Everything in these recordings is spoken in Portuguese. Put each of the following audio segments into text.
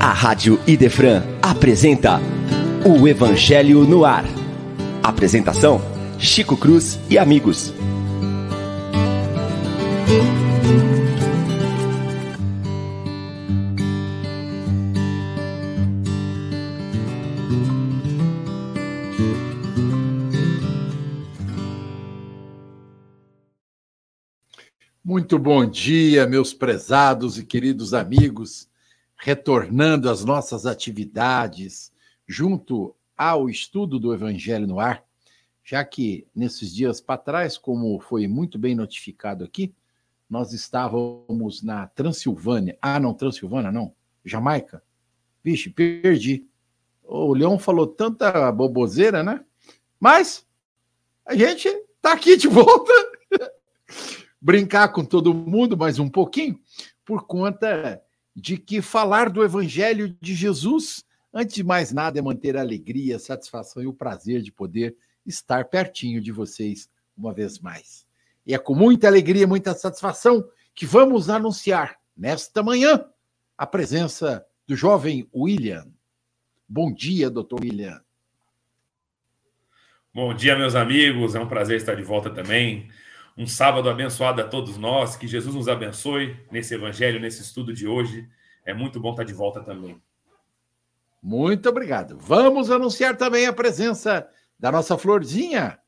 A Rádio Idefran apresenta o Evangelho no Ar. Apresentação: Chico Cruz e amigos. Muito bom dia, meus prezados e queridos amigos, retornando às nossas atividades junto ao estudo do Evangelho no Ar, já que nesses dias para trás, como foi muito bem notificado aqui, nós estávamos na Transilvânia. Ah, não, Transilvânia, não. Jamaica. Vixe, perdi. O Leão falou tanta boboseira, né? Mas a gente está aqui de volta brincar com todo mundo mais um pouquinho, por conta de que falar do Evangelho de Jesus, antes de mais nada, é manter a alegria, a satisfação e o prazer de poder estar pertinho de vocês uma vez mais. E é com muita alegria, muita satisfação que vamos anunciar nesta manhã a presença do jovem William. Bom dia, doutor William. Bom dia, meus amigos. É um prazer estar de volta também. Um sábado abençoado a todos nós. Que Jesus nos abençoe nesse evangelho, nesse estudo de hoje. É muito bom estar de volta também. Muito obrigado. Vamos anunciar também a presença da nossa Florzinha.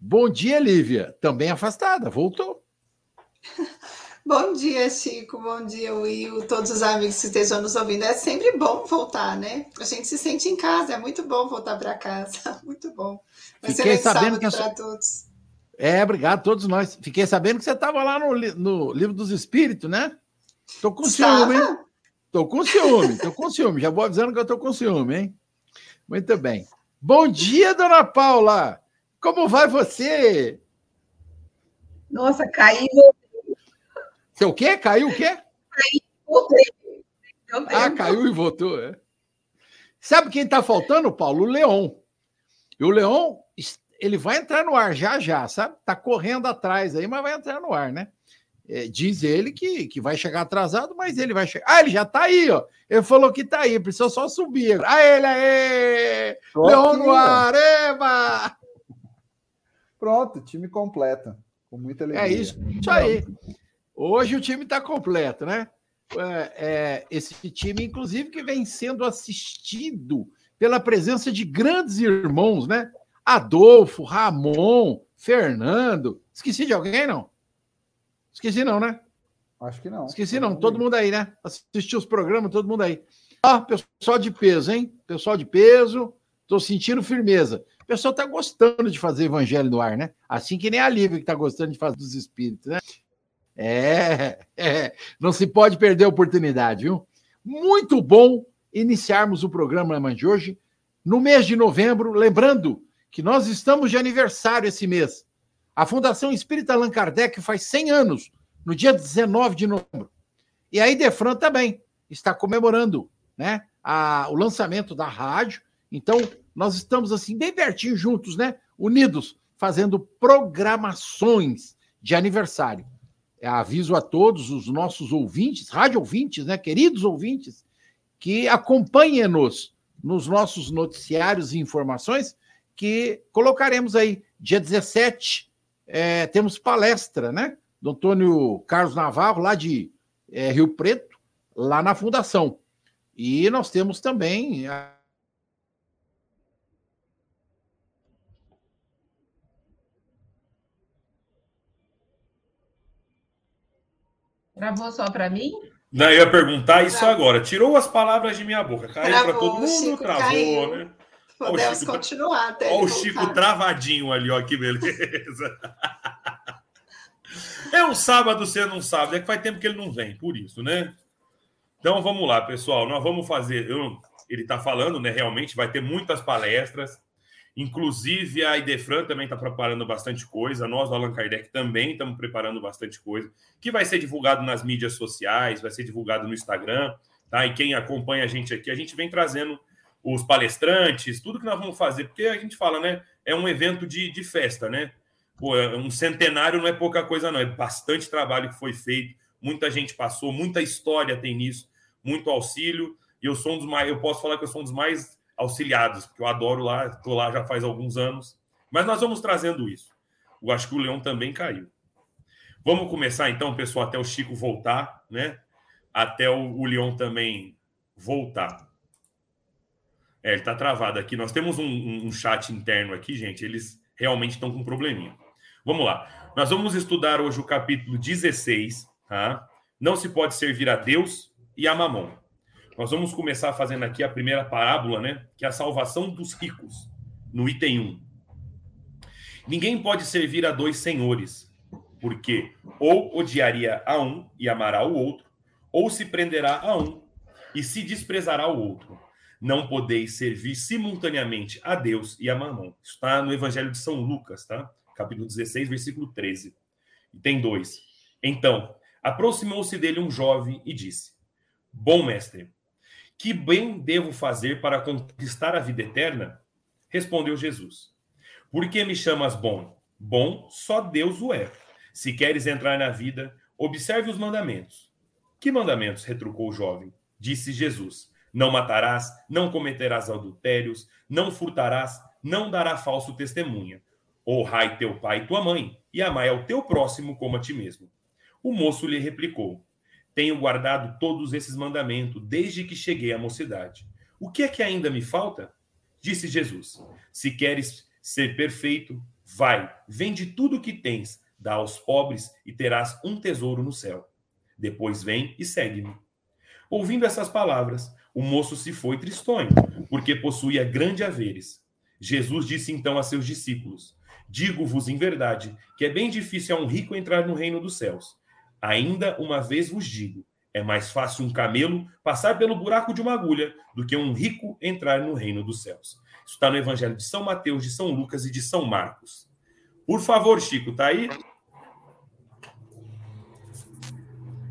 Bom dia, Lívia. Também afastada, voltou. Bom dia, Chico. Bom dia, Will. Todos os amigos que estejam nos ouvindo. É sempre bom voltar, né? A gente se sente em casa. É muito bom voltar para casa. Muito bom. Vai Fiquei sabendo que a sua... todos. É, obrigado, todos nós. Fiquei sabendo que você estava lá no, no, Livro dos Espíritos, né? Tô com ciúme, hein? Tô com ciúme, tô com ciúme. Já vou avisando que eu tô com ciúme, hein? Muito bem. Bom dia, dona Paula! Como vai você? Nossa, caiu. Seu quê? Caiu o quê? Caiu voltei. Ah, caiu e voltou, é. Sabe quem está faltando, Paulo? O Leon. E o Leon ele vai entrar no ar já já, sabe? Tá correndo atrás aí, mas vai entrar no ar, né? É, diz ele que, que vai chegar atrasado, mas ele vai chegar. Ah, ele já tá aí, ó. Ele falou que tá aí, precisa só subir. Ah, ele aí! Leão no ar, eba! Pronto, time completo. Com muita alegria. É isso, isso aí. Hoje o time tá completo, né? É, é, esse time, inclusive, que vem sendo assistido pela presença de grandes irmãos, né? Adolfo, Ramon, Fernando. Esqueci de alguém, não? Esqueci, não, né? Acho que não. Esqueci, não. Todo mundo aí, né? Assistiu os programas, todo mundo aí. Ah, pessoal de peso, hein? Pessoal de peso, tô sentindo firmeza. O pessoal tá gostando de fazer evangelho no ar, né? Assim que nem a Lívia que tá gostando de fazer dos espíritos, né? É, é, não se pode perder a oportunidade, viu? Muito bom iniciarmos o programa de hoje no mês de novembro, lembrando que nós estamos de aniversário esse mês. A Fundação Espírita Allan Kardec faz 100 anos, no dia 19 de novembro. E a Idefran também está comemorando né, a, o lançamento da rádio. Então, nós estamos assim, bem pertinho juntos, né? Unidos, fazendo programações de aniversário. aviso a todos os nossos ouvintes, rádio ouvintes, né, queridos ouvintes, que acompanhem-nos nos nossos noticiários e informações que colocaremos aí. Dia 17, é, temos palestra, né? Do Antônio Carlos Navarro, lá de é, Rio Preto, lá na Fundação. E nós temos também. A... Travou só para mim? Não, eu ia perguntar isso agora. Tirou as palavras de minha boca. Caiu para todo mundo, Chico travou, caiu. né? Podemos Chico, continuar até. Olha o Chico travadinho ali, ó, que beleza. É um sábado sendo um sábado, é que faz tempo que ele não vem, por isso, né? Então vamos lá, pessoal. Nós vamos fazer. Eu, ele está falando, né? Realmente vai ter muitas palestras. Inclusive, a Idefran também está preparando bastante coisa. Nós, do Allan Kardec, também estamos preparando bastante coisa. Que vai ser divulgado nas mídias sociais, vai ser divulgado no Instagram. Tá? E quem acompanha a gente aqui, a gente vem trazendo os palestrantes, tudo que nós vamos fazer, porque a gente fala, né? É um evento de, de festa, né? Pô, é um centenário não é pouca coisa, não. É bastante trabalho que foi feito muita gente passou, muita história tem nisso, muito auxílio, e eu sou um dos mais, eu posso falar que eu sou um dos mais auxiliados, porque eu adoro lá, estou lá já faz alguns anos. Mas nós vamos trazendo isso. Eu acho que o Leão também caiu. Vamos começar então, pessoal, até o Chico voltar, né? Até o, o Leão também voltar. É, ele está travado aqui. Nós temos um, um, um chat interno aqui, gente. Eles realmente estão com um probleminha. Vamos lá. Nós vamos estudar hoje o capítulo 16, tá? Não se pode servir a Deus e a Mamon. Nós vamos começar fazendo aqui a primeira parábola, né? Que é a salvação dos ricos, no item 1. Ninguém pode servir a dois senhores, porque ou odiaria a um e amará o outro, ou se prenderá a um e se desprezará o outro. Não podeis servir simultaneamente a Deus e a Mamon. Está no Evangelho de São Lucas, tá? Capítulo 16, versículo 13. E tem dois. Então, aproximou-se dele um jovem e disse: Bom mestre, que bem devo fazer para conquistar a vida eterna? Respondeu Jesus: Por que me chamas bom? Bom, só Deus o é. Se queres entrar na vida, observe os mandamentos. Que mandamentos? retrucou o jovem. Disse Jesus: Não matarás, não cometerás adultérios, não furtarás, não dará falso testemunha. Honrai teu pai e tua mãe, e amai ao teu próximo como a ti mesmo. O moço lhe replicou: Tenho guardado todos esses mandamentos desde que cheguei à mocidade. O que é que ainda me falta? Disse Jesus: Se queres ser perfeito, vai, vende tudo o que tens, dá aos pobres e terás um tesouro no céu. Depois vem e segue-me. Ouvindo essas palavras, o moço se foi tristonho, porque possuía grande haveres. Jesus disse então a seus discípulos: Digo-vos em verdade que é bem difícil a um rico entrar no reino dos céus. Ainda uma vez vos digo: é mais fácil um camelo passar pelo buraco de uma agulha do que um rico entrar no reino dos céus. Isso está no Evangelho de São Mateus, de São Lucas e de São Marcos. Por favor, Chico, tá aí?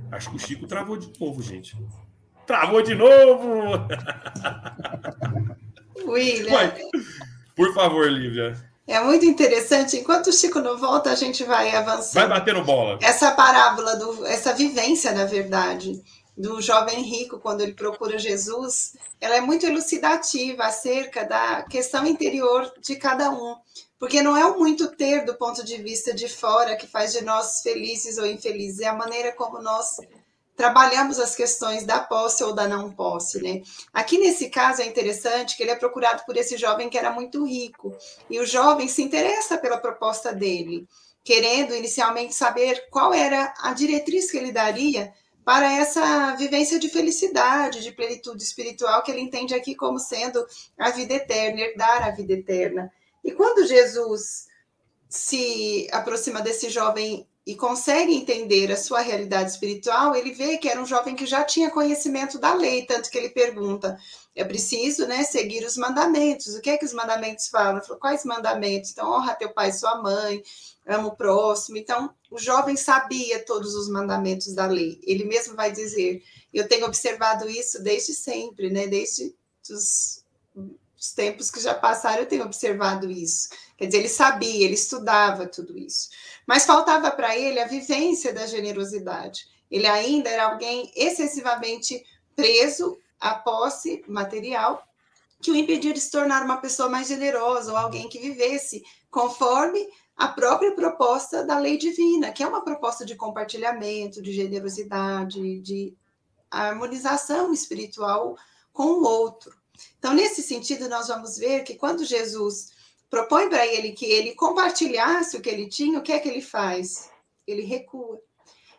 Acho que o Chico travou de novo, gente. Travou de novo! William. por favor, Lívia. É muito interessante. Enquanto o Chico não volta, a gente vai avançando. Vai batendo bola. Essa parábola, do, essa vivência, na verdade, do jovem rico, quando ele procura Jesus, ela é muito elucidativa acerca da questão interior de cada um. Porque não é o muito ter do ponto de vista de fora que faz de nós felizes ou infelizes, é a maneira como nós trabalhamos as questões da posse ou da não posse, né? Aqui nesse caso é interessante que ele é procurado por esse jovem que era muito rico e o jovem se interessa pela proposta dele, querendo inicialmente saber qual era a diretriz que ele daria para essa vivência de felicidade, de plenitude espiritual que ele entende aqui como sendo a vida eterna, herdar a vida eterna. E quando Jesus se aproxima desse jovem e consegue entender a sua realidade espiritual, ele vê que era um jovem que já tinha conhecimento da lei, tanto que ele pergunta: é preciso, né, seguir os mandamentos. O que é que os mandamentos falam? Falou, Quais mandamentos? Então, honra teu pai e sua mãe, ama o próximo. Então, o jovem sabia todos os mandamentos da lei. Ele mesmo vai dizer: eu tenho observado isso desde sempre, né, desde os, os tempos que já passaram, eu tenho observado isso. Quer dizer, ele sabia, ele estudava tudo isso. Mas faltava para ele a vivência da generosidade. Ele ainda era alguém excessivamente preso à posse material que o impedia de se tornar uma pessoa mais generosa ou alguém que vivesse conforme a própria proposta da lei divina, que é uma proposta de compartilhamento, de generosidade, de harmonização espiritual com o outro. Então, nesse sentido, nós vamos ver que quando Jesus propõe para ele que ele compartilhasse o que ele tinha, o que é que ele faz? Ele recua.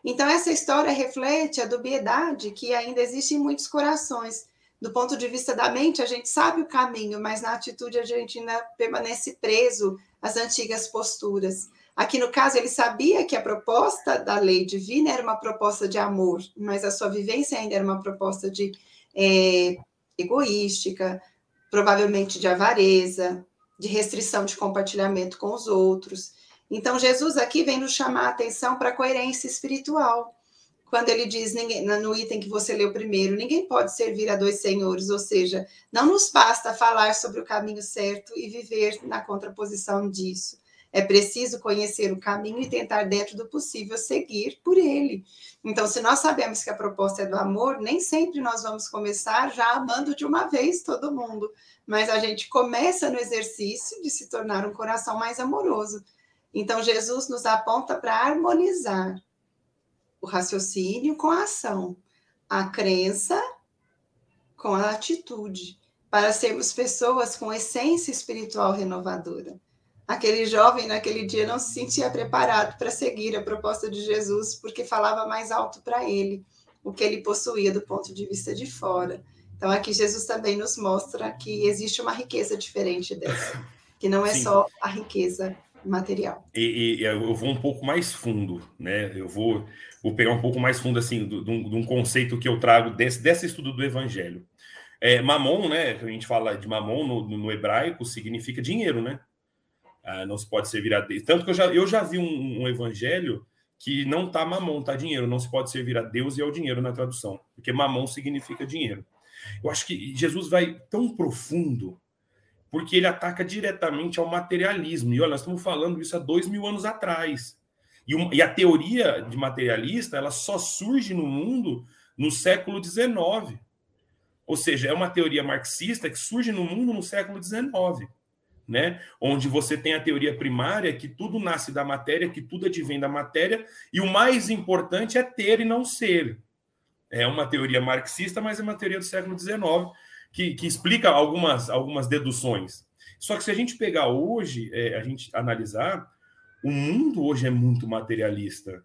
Então, essa história reflete a dubiedade que ainda existe em muitos corações. Do ponto de vista da mente, a gente sabe o caminho, mas na atitude a gente ainda permanece preso às antigas posturas. Aqui no caso, ele sabia que a proposta da lei divina era uma proposta de amor, mas a sua vivência ainda era uma proposta de é, egoística, provavelmente de avareza, de restrição de compartilhamento com os outros. Então, Jesus aqui vem nos chamar a atenção para a coerência espiritual. Quando ele diz no item que você leu primeiro, ninguém pode servir a dois senhores, ou seja, não nos basta falar sobre o caminho certo e viver na contraposição disso. É preciso conhecer o caminho e tentar, dentro do possível, seguir por ele. Então, se nós sabemos que a proposta é do amor, nem sempre nós vamos começar já amando de uma vez todo mundo, mas a gente começa no exercício de se tornar um coração mais amoroso. Então, Jesus nos aponta para harmonizar o raciocínio com a ação, a crença com a atitude, para sermos pessoas com essência espiritual renovadora. Aquele jovem naquele dia não se sentia preparado para seguir a proposta de Jesus, porque falava mais alto para ele o que ele possuía do ponto de vista de fora. Então, aqui Jesus também nos mostra que existe uma riqueza diferente dessa, que não é Sim. só a riqueza material. E, e, eu vou um pouco mais fundo, né? Eu vou, vou pegar um pouco mais fundo assim de um, conceito que eu trago desse, desse estudo do Evangelho. É, mamon, né? A gente fala de mamon no, no hebraico significa dinheiro, né? Ah, não se pode servir a Deus. Tanto que eu já, eu já vi um, um evangelho que não tá mamon, tá dinheiro. Não se pode servir a Deus e ao dinheiro na tradução, porque mamon significa dinheiro. Eu acho que Jesus vai tão profundo porque ele ataca diretamente ao materialismo. E olha, nós estamos falando isso há dois mil anos atrás. E, e a teoria de materialista ela só surge no mundo no século XIX. Ou seja, é uma teoria marxista que surge no mundo no século XIX. Né? Onde você tem a teoria primária que tudo nasce da matéria, que tudo advém da matéria, e o mais importante é ter e não ser. É uma teoria marxista, mas é uma teoria do século XIX que, que explica algumas, algumas deduções. Só que se a gente pegar hoje, é, a gente analisar, o mundo hoje é muito materialista.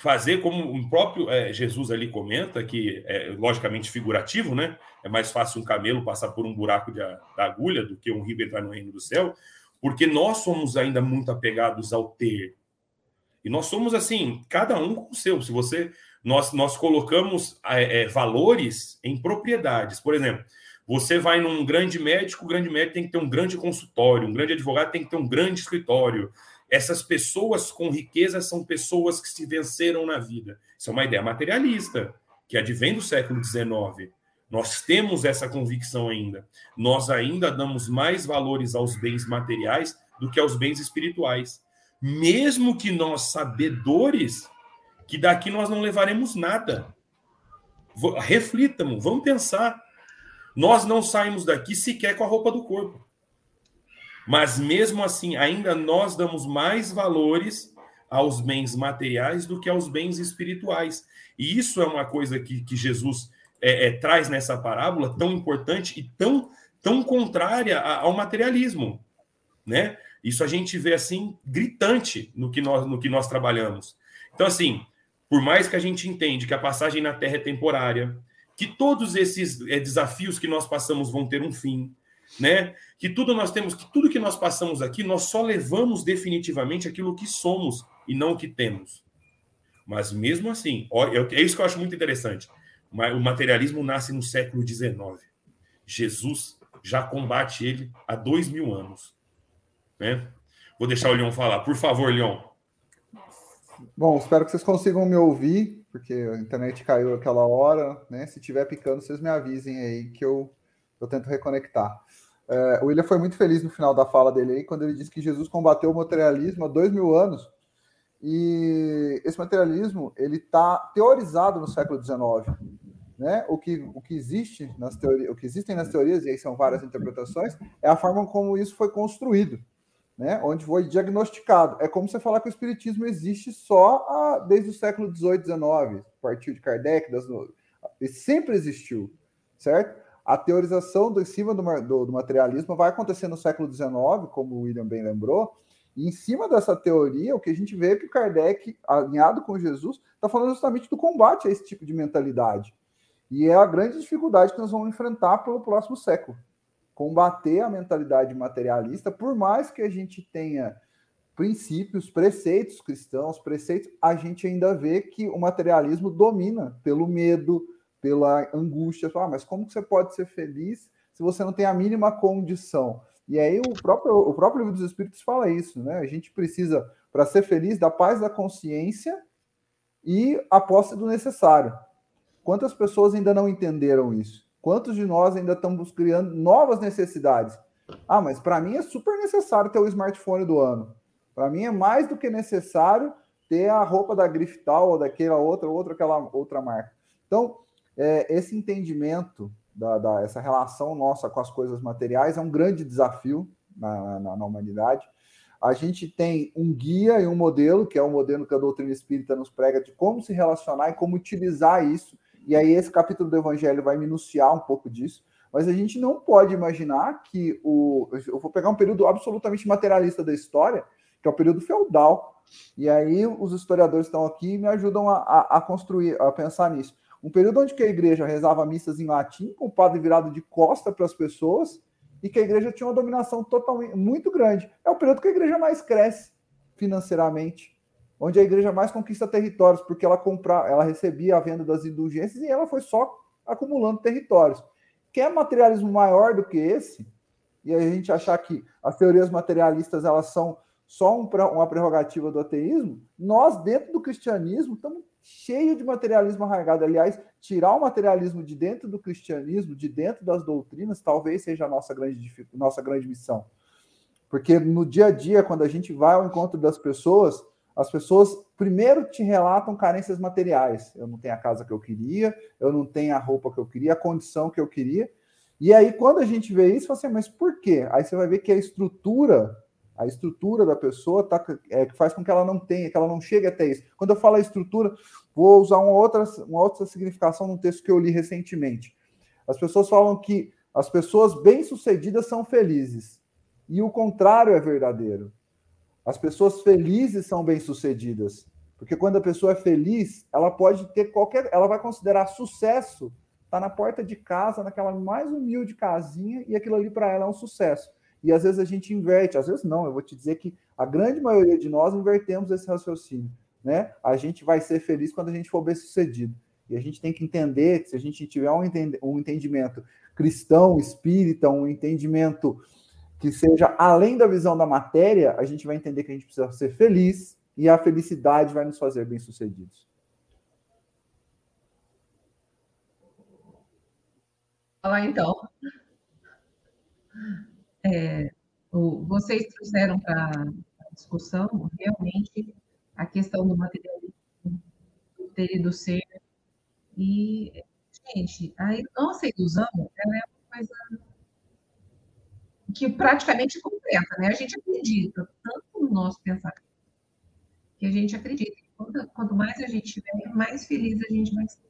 Fazer como o próprio é, Jesus ali comenta, que é logicamente figurativo, né? É mais fácil um camelo passar por um buraco de, da agulha do que um rico entrar no reino do céu, porque nós somos ainda muito apegados ao ter. E nós somos assim, cada um com o seu. Se você nós, nós colocamos é, é, valores em propriedades. Por exemplo, você vai num grande médico, o grande médico tem que ter um grande consultório, um grande advogado tem que ter um grande escritório. Essas pessoas com riqueza são pessoas que se venceram na vida. Isso é uma ideia materialista, que advém do século XIX. Nós temos essa convicção ainda. Nós ainda damos mais valores aos bens materiais do que aos bens espirituais. Mesmo que nós, sabedores, que daqui nós não levaremos nada. Reflitam, vamos pensar. Nós não saímos daqui sequer com a roupa do corpo. Mas mesmo assim, ainda nós damos mais valores aos bens materiais do que aos bens espirituais. E isso é uma coisa que, que Jesus é, é, traz nessa parábola tão importante e tão, tão contrária ao materialismo, né? Isso a gente vê assim gritante no que nós, no que nós trabalhamos. Então, assim, por mais que a gente entende que a passagem na Terra é temporária, que todos esses é, desafios que nós passamos vão ter um fim, né? Que tudo nós temos, que tudo que nós passamos aqui, nós só levamos definitivamente aquilo que somos e não o que temos. Mas mesmo assim, é isso que eu acho muito interessante. O materialismo nasce no século XIX. Jesus já combate ele há dois mil anos. Né? Vou deixar o Leon falar. Por favor, Leon. Bom, espero que vocês consigam me ouvir, porque a internet caiu aquela hora, né? Se tiver picando, vocês me avisem aí que eu, eu tento reconectar. É, o William foi muito feliz no final da fala dele aí, quando ele disse que Jesus combateu o materialismo há dois mil anos. E esse materialismo ele está teorizado no século XIX. Né? O, que, o que existe nas teorias, o que existem nas teorias, e aí são várias interpretações, é a forma como isso foi construído né, onde foi diagnosticado. É como você falar que o espiritismo existe só a, desde o século XVIII, XIX, a partir de Kardec, das, ele sempre existiu, certo? A teorização do, em cima do, do, do materialismo vai acontecer no século XIX, como o William bem lembrou, e em cima dessa teoria, o que a gente vê é que o Kardec, alinhado com Jesus, está falando justamente do combate a esse tipo de mentalidade. E é a grande dificuldade que nós vamos enfrentar pelo próximo século combater a mentalidade materialista, por mais que a gente tenha princípios, preceitos cristãos, preceitos, a gente ainda vê que o materialismo domina pelo medo, pela angústia. Ah, mas como que você pode ser feliz se você não tem a mínima condição? E aí o próprio, o próprio livro dos Espíritos fala isso, né? A gente precisa, para ser feliz, da paz da consciência e a posse do necessário. Quantas pessoas ainda não entenderam isso? Quantos de nós ainda estamos criando novas necessidades? Ah, mas para mim é super necessário ter o smartphone do ano. Para mim é mais do que necessário ter a roupa da grife tal ou daquela outra, outra aquela outra marca. Então, é, esse entendimento da, da, essa relação nossa com as coisas materiais é um grande desafio na, na, na, humanidade. A gente tem um guia e um modelo, que é o modelo que a doutrina espírita nos prega de como se relacionar e como utilizar isso. E aí, esse capítulo do Evangelho vai minuciar um pouco disso. Mas a gente não pode imaginar que o. Eu vou pegar um período absolutamente materialista da história, que é o período feudal. E aí, os historiadores estão aqui e me ajudam a, a, a construir, a pensar nisso. Um período onde que a igreja rezava missas em latim, com o padre virado de costa para as pessoas, e que a igreja tinha uma dominação totalmente muito grande. É o período que a igreja mais cresce financeiramente, onde a igreja mais conquista territórios, porque ela compra, ela recebia a venda das indulgências e ela foi só acumulando territórios. Quer materialismo maior do que esse? E a gente achar que as teorias materialistas elas são só um, uma prerrogativa do ateísmo? Nós dentro do cristianismo estamos cheio de materialismo arraigado. Aliás, tirar o materialismo de dentro do cristianismo, de dentro das doutrinas, talvez seja a nossa grande, nossa grande missão. Porque no dia a dia, quando a gente vai ao encontro das pessoas, as pessoas primeiro te relatam carências materiais. Eu não tenho a casa que eu queria, eu não tenho a roupa que eu queria, a condição que eu queria. E aí, quando a gente vê isso, você, assim, mas por quê? Aí você vai ver que a estrutura a estrutura da pessoa tá, é, que faz com que ela não tenha, que ela não chegue até isso. Quando eu falo a estrutura, vou usar uma outra, uma outra significação num texto que eu li recentemente. As pessoas falam que as pessoas bem-sucedidas são felizes. E o contrário é verdadeiro. As pessoas felizes são bem-sucedidas. Porque quando a pessoa é feliz, ela pode ter qualquer. Ela vai considerar sucesso tá na porta de casa, naquela mais humilde casinha, e aquilo ali para ela é um sucesso. E às vezes a gente inverte, às vezes não, eu vou te dizer que a grande maioria de nós invertemos esse raciocínio. Né? A gente vai ser feliz quando a gente for bem sucedido. E a gente tem que entender que se a gente tiver um, um entendimento cristão, espírita, um entendimento que seja além da visão da matéria, a gente vai entender que a gente precisa ser feliz e a felicidade vai nos fazer bem-sucedidos. Olá, então é, o, vocês trouxeram para a discussão realmente a questão do materialismo, do ter e do ser. E, gente, a nossa ilusão ela é uma coisa que praticamente completa, né? A gente acredita tanto no nosso pensamento que a gente acredita quanto, quanto mais a gente tiver, mais feliz a gente vai ser.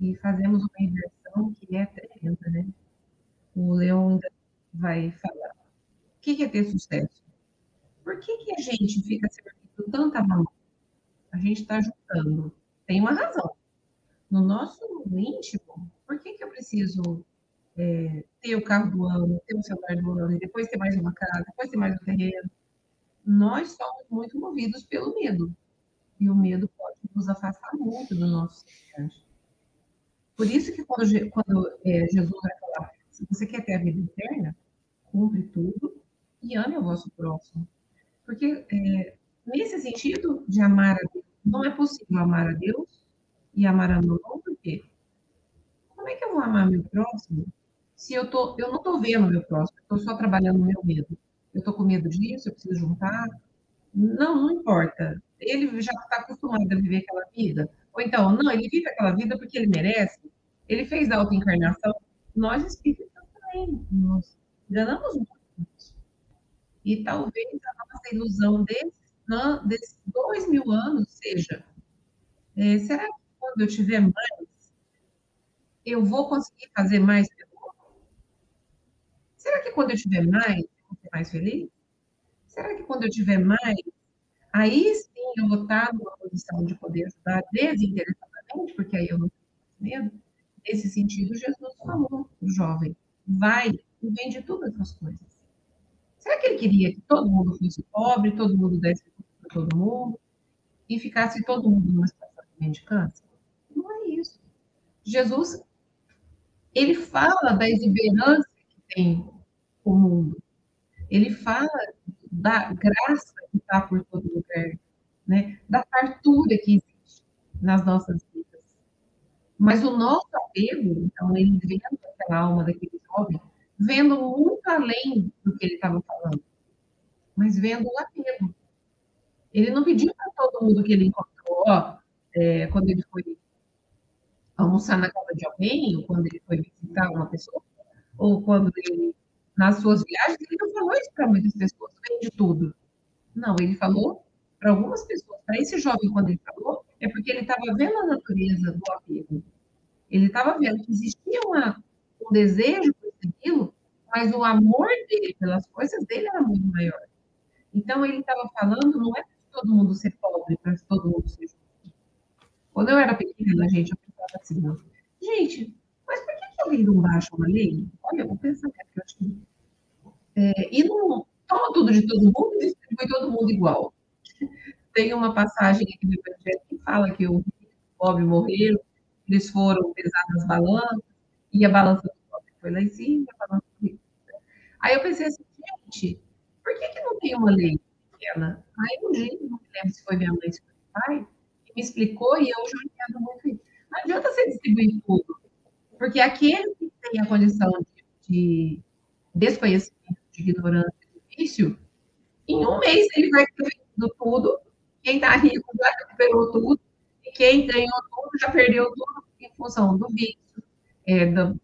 E fazemos uma inversão que é tremenda, né? O Leão ainda vai falar. O que é ter sucesso? Por que, que a gente fica servindo tanta mão? A gente está juntando. Tem uma razão. No nosso íntimo, por que, que eu preciso é, ter o carro do ano, ter o celular do ano, e depois ter mais uma casa, depois ter mais um terreno? Nós somos muito movidos pelo medo. E o medo pode nos afastar muito do nosso semelhante. Por isso que quando, quando é, Jesus vai falar, se você quer ter a vida eterna, cumpre tudo e ame o vosso próximo. Porque, é, nesse sentido de amar a Deus, não é possível amar a Deus e amar a não, porque como é que eu vou amar meu próximo se eu, tô, eu não estou vendo meu próximo, eu estou só trabalhando no meu medo? Eu estou com medo disso, eu preciso juntar. Não, não importa. Ele já está acostumado a viver aquela vida. Ou então, não, ele vive aquela vida porque ele merece. Ele fez a auto-encarnação. Nós espíritos enganamos muito. E talvez a nossa ilusão desses, desses dois mil anos seja: é, será que quando eu tiver mais, eu vou conseguir fazer mais pelo Será que quando eu tiver mais, eu vou ser mais feliz? Será que quando eu tiver mais, aí sim eu vou estar numa posição de poder ajudar desinteressadamente, porque aí eu não tenho medo? Nesse sentido, Jesus falou para o jovem: vai e todas as coisas. Será que ele queria que todo mundo fosse pobre, todo mundo desse para todo mundo e ficasse todo mundo numa situação de mendicância? Não é isso. Jesus, ele fala da exuberância que tem o mundo. Ele fala da graça que está por todo lugar, né? da fartura que existe nas nossas vidas. Mas o nosso apego, então, ele vendo aquela alma daquele jovem, vendo muito além do que ele estava falando. mas vendo o apego. Ele não pediu para todo mundo que ele encontrou, é, quando ele foi almoçar na casa de alguém, ou quando ele foi visitar uma pessoa, ou quando ele, nas suas viagens, ele não falou isso para muitas pessoas, vende tudo. Não, ele falou para algumas pessoas. Para esse jovem, quando ele falou, é porque ele estava vendo a natureza do apego. Ele estava vendo que existia uma, um desejo por aquilo, mas o amor dele pelas coisas dele era muito maior. Então, ele estava falando, não é para todo mundo ser pobre, para todo mundo ser justo. Quando eu era pequena, gente, eu pensava assim, não. gente, mas por que, que alguém não baixa uma lei? Olha, eu vou pensar que eu acho que... É, e não toma tudo de todo mundo e distribui todo mundo igual. Tem uma passagem aqui no Evangelho que fala que o pobre morreram, eles foram pesar nas balanças, e a balança foi lá em cima, do rico. Aí eu pensei assim, gente, por que, que não tem uma lei pequena? Aí um dia, não me lembro se foi minha mãe, se foi meu pai, me explicou e eu já entendo muito isso. Não adianta você distribuir tudo, porque aquele que tem a condição de, de desconhecimento, de ignorância, de vício, em um mês ele vai ter tudo, quem está rico já recuperou tudo, e quem ganhou tudo já perdeu tudo em função do vício, é, da,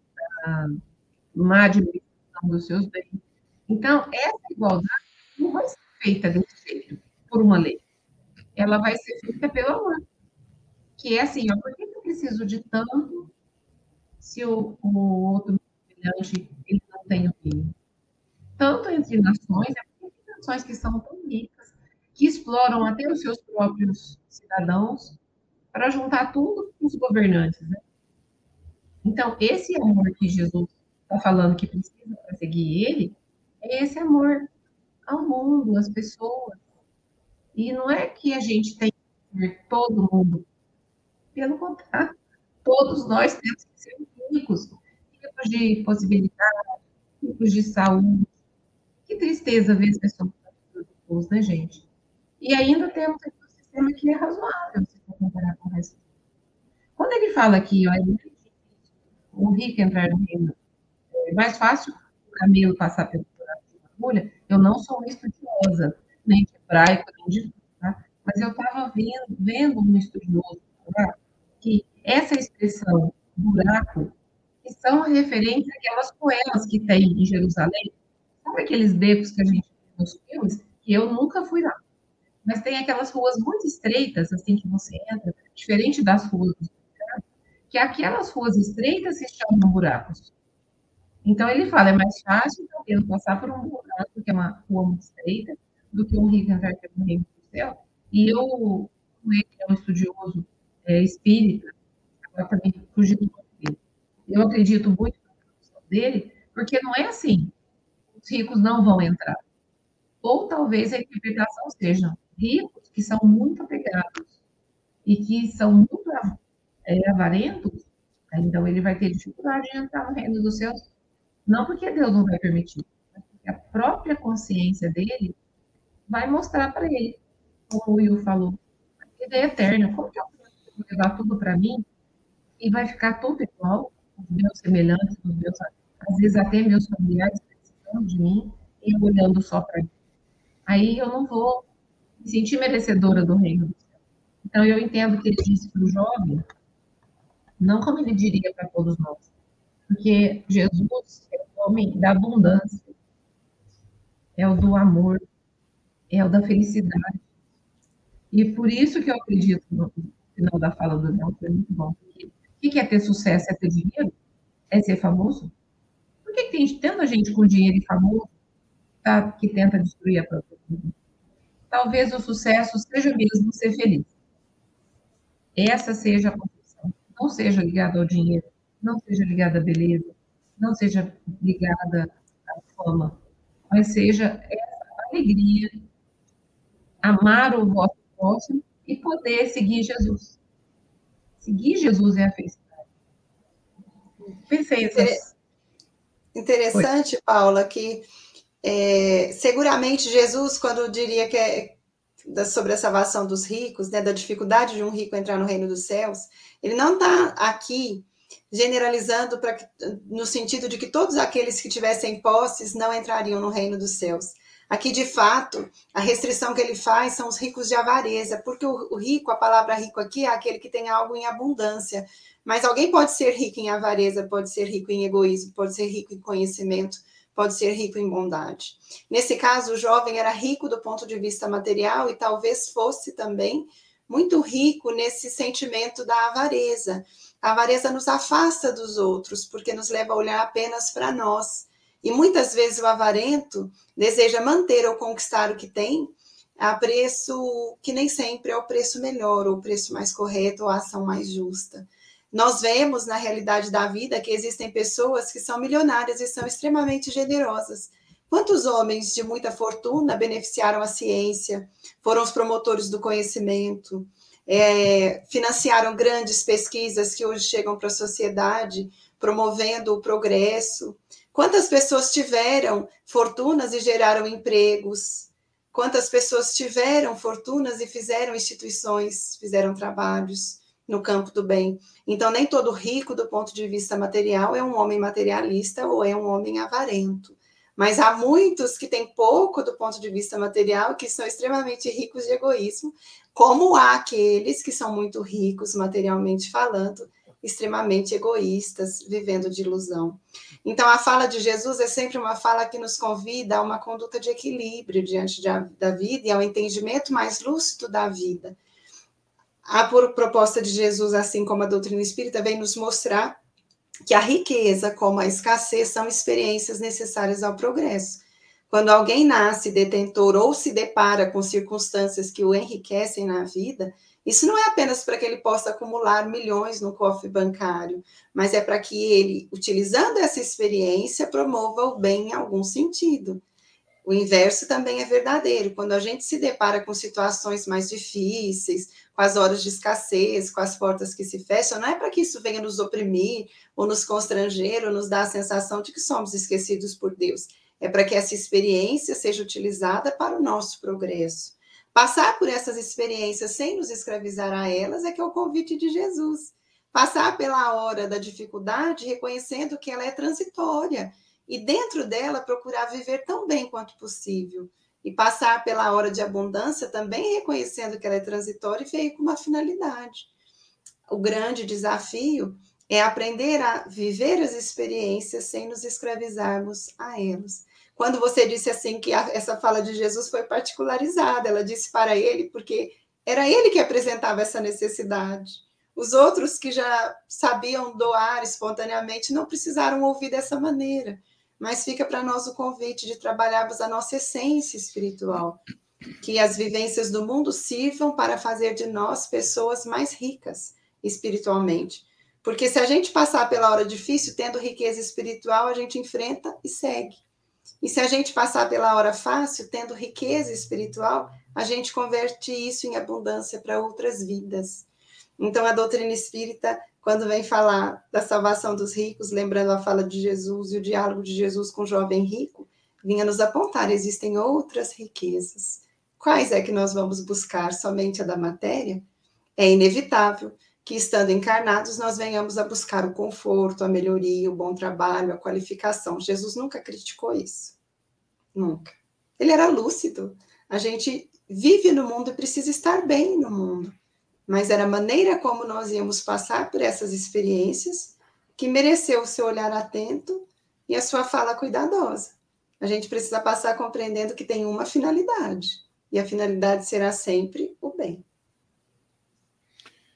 má administração dos seus bens. Então, essa igualdade não vai ser feita desse jeito, por uma lei. Ela vai ser feita pelo amor. Que é assim, ó, por que eu preciso de tanto se o, o outro semelhante ele não tem o mínimo? Tanto entre nações, é porque nações que são tão ricas, que exploram até os seus próprios cidadãos para juntar tudo com os governantes. Né? Então, esse amor que Jesus está falando que precisa para seguir ele, é esse amor ao mundo, às pessoas. E não é que a gente tem que ver todo mundo. Pelo contrário, todos nós temos que ser ricos, ricos de possibilidades, ricos de saúde. Que tristeza ver as pessoas né, gente? E ainda temos um sistema que é razoável, se comparar com o resto. Quando ele fala aqui, ó, difícil o rico entrar no reino, é mais fácil o camelo passar pelo buraco de agulha. Eu não sou uma estudiosa, nem de hebraico, nem de tá? mas eu estava vendo, vendo um estudioso tá? que essa expressão buraco que são referentes àquelas poemas que tem em Jerusalém. Sabe aqueles becos que a gente vê nos filmes? Que eu nunca fui lá mas tem aquelas ruas muito estreitas, assim, que você entra, diferente das ruas do que aquelas ruas estreitas se chamam buracos. Então, ele fala, é mais fácil eu passar por um buraco, que é uma rua muito estreita, do que um rico entrar pelo reino do céu. E eu, ele é um estudioso é, espírita, agora também fugi do. Eu acredito muito na produção dele, porque não é assim. Os ricos não vão entrar. Ou talvez a interpretação seja ricos que são muito apegados e que são muito é, avarentos, então ele vai ter dificuldade de entrar no reino dos céus, não porque Deus não vai permitir, mas porque a própria consciência dele vai mostrar para ele, como o Will falou, a vida é eterna, como que eu vou levar tudo para mim e vai ficar tudo igual, os meus semelhantes, os meus, às vezes até meus familiares precisando de mim, e olhando só para mim. Aí eu não vou me sentir merecedora do reino do céu. Então, eu entendo que ele disse para o jovem, não como ele diria para todos nós, porque Jesus é o homem da abundância, é o do amor, é o da felicidade. E por isso que eu acredito no final da fala do Léo, foi muito bom. O que é ter sucesso? É ter dinheiro? É ser famoso? Por que tem tanta gente com dinheiro e famoso tá, que tenta destruir a própria vida? talvez o sucesso seja mesmo ser feliz. Essa seja a. Não seja ligada ao dinheiro, não seja ligada à beleza, não seja ligada à fama, mas seja essa alegria, amar o vosso próximo e poder seguir Jesus. Seguir Jesus é a felicidade. Pensei essas... Interessante, Foi. Paula, que é, seguramente Jesus, quando diria que é da, sobre a salvação dos ricos, né, da dificuldade de um rico entrar no reino dos céus, ele não está aqui generalizando pra, no sentido de que todos aqueles que tivessem posses não entrariam no reino dos céus. Aqui, de fato, a restrição que ele faz são os ricos de avareza, porque o, o rico, a palavra rico aqui é aquele que tem algo em abundância. Mas alguém pode ser rico em avareza, pode ser rico em egoísmo, pode ser rico em conhecimento, pode ser rico em bondade. Nesse caso, o jovem era rico do ponto de vista material e talvez fosse também muito rico nesse sentimento da avareza. A avareza nos afasta dos outros, porque nos leva a olhar apenas para nós. E muitas vezes o avarento deseja manter ou conquistar o que tem a preço que nem sempre é o preço melhor, ou o preço mais correto, ou a ação mais justa. Nós vemos na realidade da vida que existem pessoas que são milionárias e são extremamente generosas. Quantos homens de muita fortuna beneficiaram a ciência, foram os promotores do conhecimento, é, financiaram grandes pesquisas que hoje chegam para a sociedade, promovendo o progresso? Quantas pessoas tiveram fortunas e geraram empregos? Quantas pessoas tiveram fortunas e fizeram instituições, fizeram trabalhos? No campo do bem. Então, nem todo rico, do ponto de vista material, é um homem materialista ou é um homem avarento. Mas há muitos que têm pouco do ponto de vista material, que são extremamente ricos de egoísmo, como há aqueles que são muito ricos materialmente falando, extremamente egoístas, vivendo de ilusão. Então, a fala de Jesus é sempre uma fala que nos convida a uma conduta de equilíbrio diante da vida e ao entendimento mais lúcido da vida a proposta de Jesus, assim como a doutrina espírita, vem nos mostrar que a riqueza, como a escassez, são experiências necessárias ao progresso. Quando alguém nasce detentor ou se depara com circunstâncias que o enriquecem na vida, isso não é apenas para que ele possa acumular milhões no cofre bancário, mas é para que ele, utilizando essa experiência, promova o bem em algum sentido. O inverso também é verdadeiro. Quando a gente se depara com situações mais difíceis, com as horas de escassez, com as portas que se fecham, não é para que isso venha nos oprimir, ou nos constranger, ou nos dar a sensação de que somos esquecidos por Deus. É para que essa experiência seja utilizada para o nosso progresso. Passar por essas experiências sem nos escravizar a elas é que é o convite de Jesus. Passar pela hora da dificuldade, reconhecendo que ela é transitória e dentro dela procurar viver tão bem quanto possível. E passar pela hora de abundância também reconhecendo que ela é transitória e veio com uma finalidade. O grande desafio é aprender a viver as experiências sem nos escravizarmos a elas. Quando você disse assim que a, essa fala de Jesus foi particularizada, ela disse para ele porque era ele que apresentava essa necessidade. Os outros que já sabiam doar espontaneamente não precisaram ouvir dessa maneira mas fica para nós o convite de trabalharmos a nossa essência espiritual, que as vivências do mundo sirvam para fazer de nós pessoas mais ricas espiritualmente. Porque se a gente passar pela hora difícil, tendo riqueza espiritual, a gente enfrenta e segue. E se a gente passar pela hora fácil, tendo riqueza espiritual, a gente converte isso em abundância para outras vidas. Então, a doutrina espírita quando vem falar da salvação dos ricos, lembrando a fala de Jesus e o diálogo de Jesus com o jovem rico, vinha nos apontar: existem outras riquezas. Quais é que nós vamos buscar? Somente a da matéria? É inevitável que, estando encarnados, nós venhamos a buscar o conforto, a melhoria, o bom trabalho, a qualificação. Jesus nunca criticou isso. Nunca. Ele era lúcido. A gente vive no mundo e precisa estar bem no mundo mas era a maneira como nós íamos passar por essas experiências que mereceu o seu olhar atento e a sua fala cuidadosa. A gente precisa passar compreendendo que tem uma finalidade, e a finalidade será sempre o bem.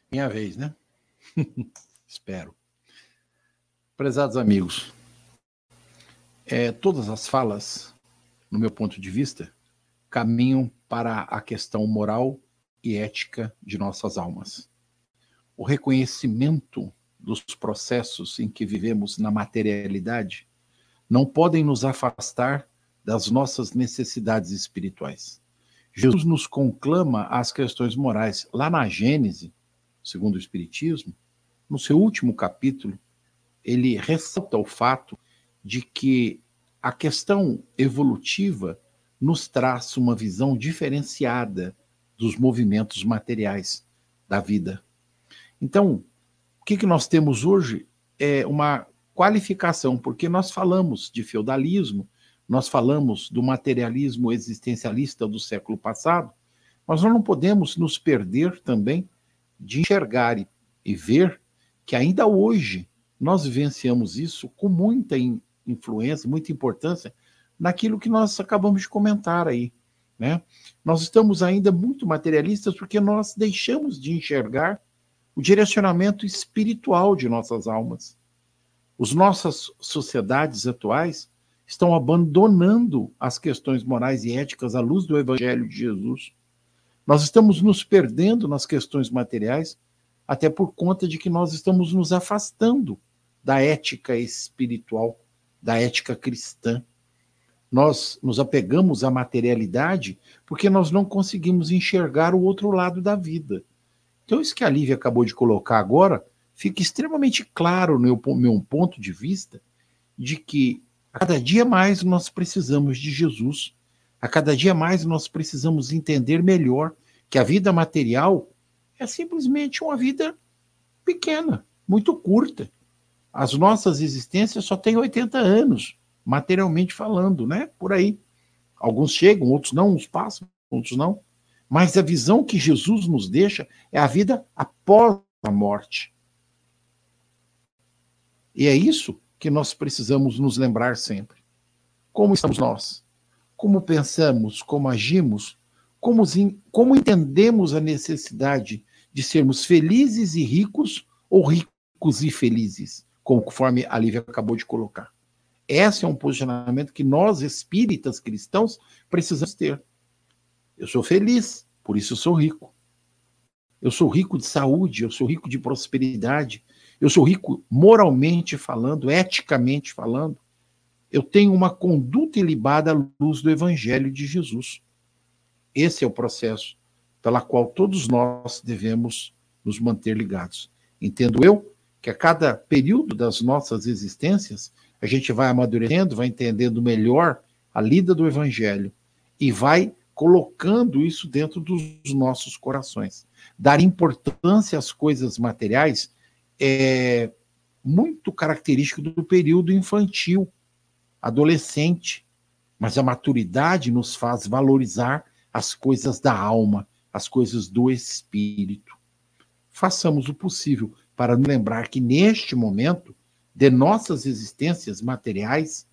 Minha vez, né? Espero. Prezados amigos, é, todas as falas, no meu ponto de vista, caminham para a questão moral e ética de nossas almas. O reconhecimento dos processos em que vivemos na materialidade não podem nos afastar das nossas necessidades espirituais. Jesus nos conclama às questões morais. Lá na Gênese, segundo o Espiritismo, no seu último capítulo, ele ressalta o fato de que a questão evolutiva nos traz uma visão diferenciada dos movimentos materiais da vida. Então, o que, que nós temos hoje é uma qualificação, porque nós falamos de feudalismo, nós falamos do materialismo existencialista do século passado, mas nós não podemos nos perder também de enxergar e, e ver que ainda hoje nós vivenciamos isso com muita influência, muita importância naquilo que nós acabamos de comentar aí. Né? Nós estamos ainda muito materialistas porque nós deixamos de enxergar o direcionamento espiritual de nossas almas. As nossas sociedades atuais estão abandonando as questões morais e éticas à luz do Evangelho de Jesus. Nós estamos nos perdendo nas questões materiais, até por conta de que nós estamos nos afastando da ética espiritual, da ética cristã. Nós nos apegamos à materialidade porque nós não conseguimos enxergar o outro lado da vida. Então, isso que a Lívia acabou de colocar agora fica extremamente claro no meu, meu ponto de vista de que a cada dia mais nós precisamos de Jesus. A cada dia mais nós precisamos entender melhor que a vida material é simplesmente uma vida pequena, muito curta. As nossas existências só têm 80 anos, materialmente falando, né? Por aí. Alguns chegam, outros não, uns passam, outros não. Mas a visão que Jesus nos deixa é a vida após a morte. E é isso que nós precisamos nos lembrar sempre. Como estamos nós? Como pensamos? Como agimos? Como, como entendemos a necessidade de sermos felizes e ricos ou ricos e felizes, conforme a Lívia acabou de colocar? Esse é um posicionamento que nós, espíritas cristãos, precisamos ter. Eu sou feliz, por isso eu sou rico. Eu sou rico de saúde, eu sou rico de prosperidade, eu sou rico moralmente falando, eticamente falando. Eu tenho uma conduta ilibada à luz do Evangelho de Jesus. Esse é o processo pela qual todos nós devemos nos manter ligados. Entendo eu que a cada período das nossas existências, a gente vai amadurecendo, vai entendendo melhor a lida do Evangelho e vai colocando isso dentro dos nossos corações. Dar importância às coisas materiais é muito característico do período infantil, adolescente, mas a maturidade nos faz valorizar as coisas da alma, as coisas do espírito. Façamos o possível para lembrar que neste momento de nossas existências materiais,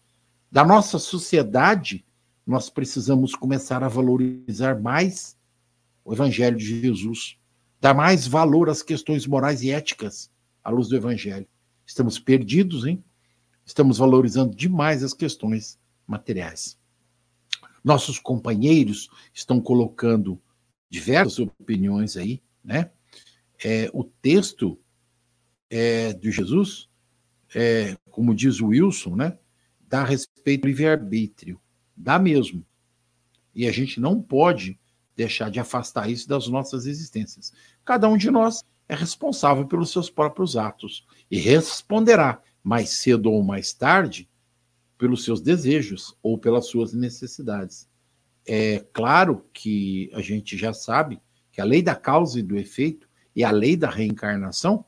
da nossa sociedade, nós precisamos começar a valorizar mais o Evangelho de Jesus, dar mais valor às questões morais e éticas à luz do Evangelho. Estamos perdidos, hein? Estamos valorizando demais as questões materiais. Nossos companheiros estão colocando diversas opiniões aí, né? É, o texto é, de Jesus, é, como diz o Wilson, né? Dá respeito ao livre-arbítrio dá mesmo. E a gente não pode deixar de afastar isso das nossas existências. Cada um de nós é responsável pelos seus próprios atos e responderá mais cedo ou mais tarde pelos seus desejos ou pelas suas necessidades. É claro que a gente já sabe que a lei da causa e do efeito e a lei da reencarnação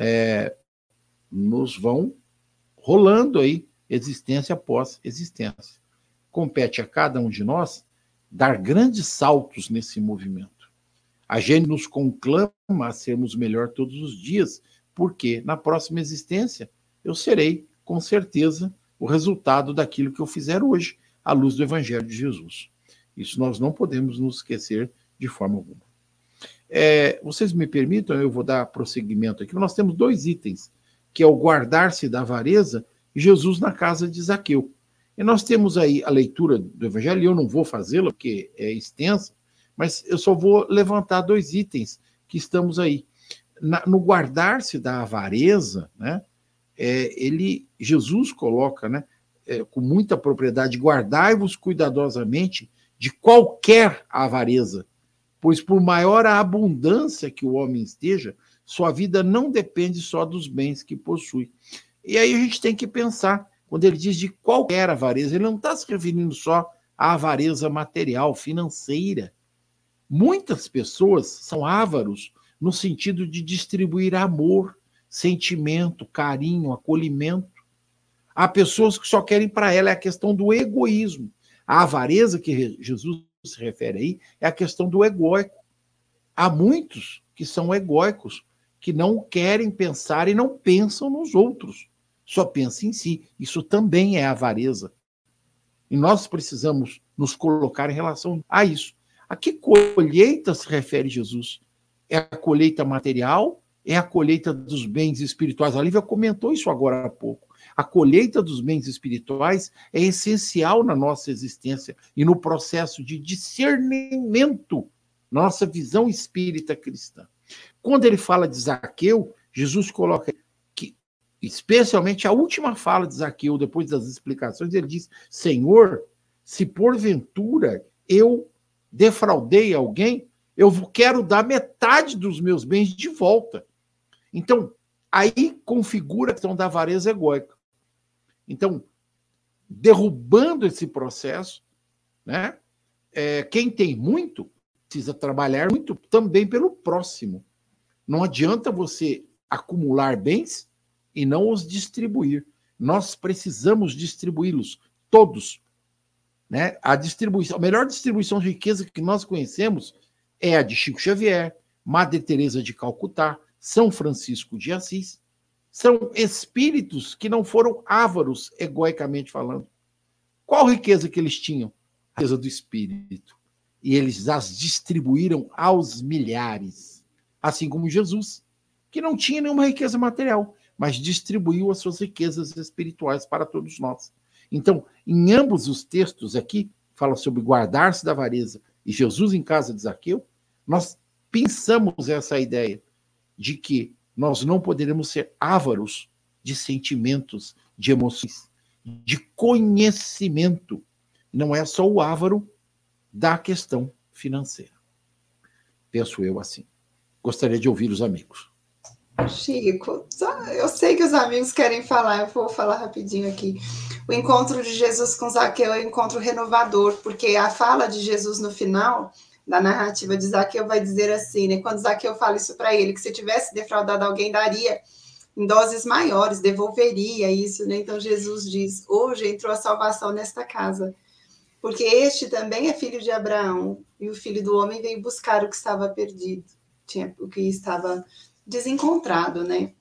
é, nos vão rolando aí existência após existência compete a cada um de nós dar grandes saltos nesse movimento. A gente nos conclama a sermos melhor todos os dias, porque na próxima existência eu serei, com certeza, o resultado daquilo que eu fizer hoje, à luz do Evangelho de Jesus. Isso nós não podemos nos esquecer de forma alguma. É, vocês me permitam, eu vou dar prosseguimento aqui. Nós temos dois itens, que é o guardar-se da avareza e Jesus na casa de Zaqueu. E nós temos aí a leitura do Evangelho, e eu não vou fazê-la porque é extensa, mas eu só vou levantar dois itens que estamos aí. Na, no guardar-se da avareza, né, é, ele, Jesus coloca né, é, com muita propriedade: guardai-vos cuidadosamente de qualquer avareza, pois por maior a abundância que o homem esteja, sua vida não depende só dos bens que possui. E aí a gente tem que pensar quando ele diz de qualquer avareza, ele não está se referindo só à avareza material, financeira. Muitas pessoas são ávaros no sentido de distribuir amor, sentimento, carinho, acolhimento. Há pessoas que só querem para ela é a questão do egoísmo. A avareza que Jesus se refere aí é a questão do egóico. Há muitos que são egóicos, que não querem pensar e não pensam nos outros, só pensam em si. Isso também é avareza. E nós precisamos nos colocar em relação a isso. A que colheita se refere Jesus? É a colheita material? É a colheita dos bens espirituais? A Lívia comentou isso agora há pouco. A colheita dos bens espirituais é essencial na nossa existência e no processo de discernimento, nossa visão espírita cristã. Quando ele fala de Zaqueu, Jesus coloca que, especialmente a última fala de Zaqueu, depois das explicações, ele diz: Senhor, se porventura eu defraudei alguém, eu quero dar metade dos meus bens de volta. Então, aí configura a questão da avareza egóica. Então, derrubando esse processo, né, é, quem tem muito precisa trabalhar muito também pelo próximo. Não adianta você acumular bens e não os distribuir. Nós precisamos distribuí-los todos. Né? A distribuição, a melhor distribuição de riqueza que nós conhecemos é a de Chico Xavier, Madre Teresa de Calcutá, São Francisco de Assis. São espíritos que não foram ávaros, egoicamente falando. Qual riqueza que eles tinham? A riqueza do espírito. E eles as distribuíram aos milhares. Assim como Jesus, que não tinha nenhuma riqueza material, mas distribuiu as suas riquezas espirituais para todos nós. Então, em ambos os textos aqui, fala sobre guardar-se da avareza e Jesus em casa de Zaqueu, nós pensamos essa ideia de que nós não poderemos ser ávaros de sentimentos, de emoções, de conhecimento. Não é só o ávaro da questão financeira. Penso eu assim. Gostaria de ouvir os amigos. Chico, eu sei que os amigos querem falar, eu vou falar rapidinho aqui. O encontro de Jesus com Zaqueu é um encontro renovador, porque a fala de Jesus no final da narrativa de Zaqueu vai dizer assim, né? Quando Zaqueu fala isso para ele, que se tivesse defraudado alguém, daria em doses maiores, devolveria isso, né? Então Jesus diz: hoje entrou a salvação nesta casa, porque este também é filho de Abraão, e o filho do homem veio buscar o que estava perdido, tinha o que estava desencontrado, né?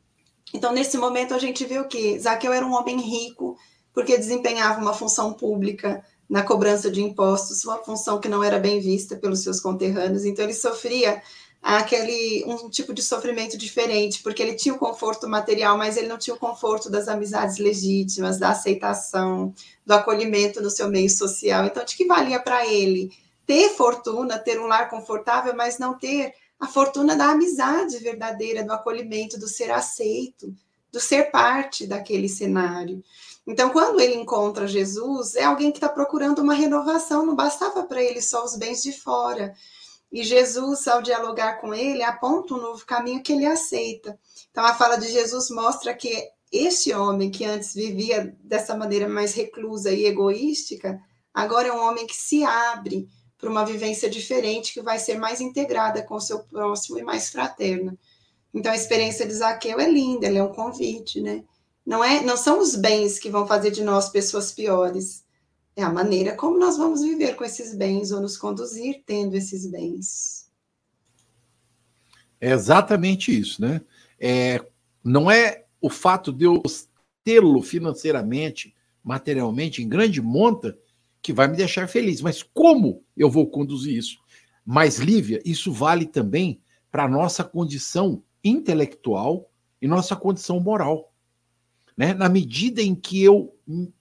Então, nesse momento, a gente vê o que? Zaqueu era um homem rico, porque desempenhava uma função pública, na cobrança de impostos, uma função que não era bem vista pelos seus conterrâneos, então ele sofria aquele um tipo de sofrimento diferente, porque ele tinha o conforto material, mas ele não tinha o conforto das amizades legítimas, da aceitação, do acolhimento no seu meio social. Então, de que valia para ele ter fortuna, ter um lar confortável, mas não ter a fortuna da amizade verdadeira, do acolhimento, do ser aceito, do ser parte daquele cenário. Então, quando ele encontra Jesus, é alguém que está procurando uma renovação, não bastava para ele só os bens de fora. E Jesus, ao dialogar com ele, aponta um novo caminho que ele aceita. Então, a fala de Jesus mostra que este homem que antes vivia dessa maneira mais reclusa e egoística, agora é um homem que se abre para uma vivência diferente, que vai ser mais integrada com o seu próximo e mais fraterna. Então, a experiência de Zaqueu é linda, ela é um convite, né? Não, é, não são os bens que vão fazer de nós pessoas piores. É a maneira como nós vamos viver com esses bens ou nos conduzir tendo esses bens. É exatamente isso, né? É, não é o fato de eu tê-lo financeiramente, materialmente, em grande monta, que vai me deixar feliz, mas como eu vou conduzir isso? Mas, Lívia, isso vale também para a nossa condição intelectual e nossa condição moral. Né? Na medida em que eu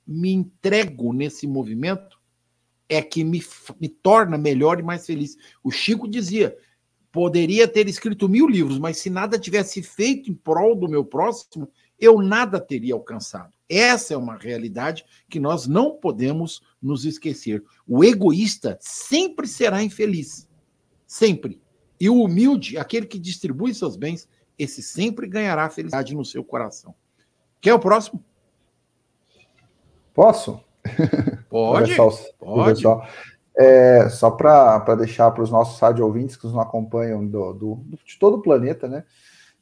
me entrego nesse movimento, é que me, me torna melhor e mais feliz. O Chico dizia: poderia ter escrito mil livros, mas se nada tivesse feito em prol do meu próximo, eu nada teria alcançado. Essa é uma realidade que nós não podemos nos esquecer. O egoísta sempre será infeliz. Sempre. E o humilde, aquele que distribui seus bens, esse sempre ganhará felicidade no seu coração. Quem é o próximo? Posso? Pode. pode. É, só para deixar para os nossos rádio ouvintes que nos acompanham do, do, de todo o planeta, né?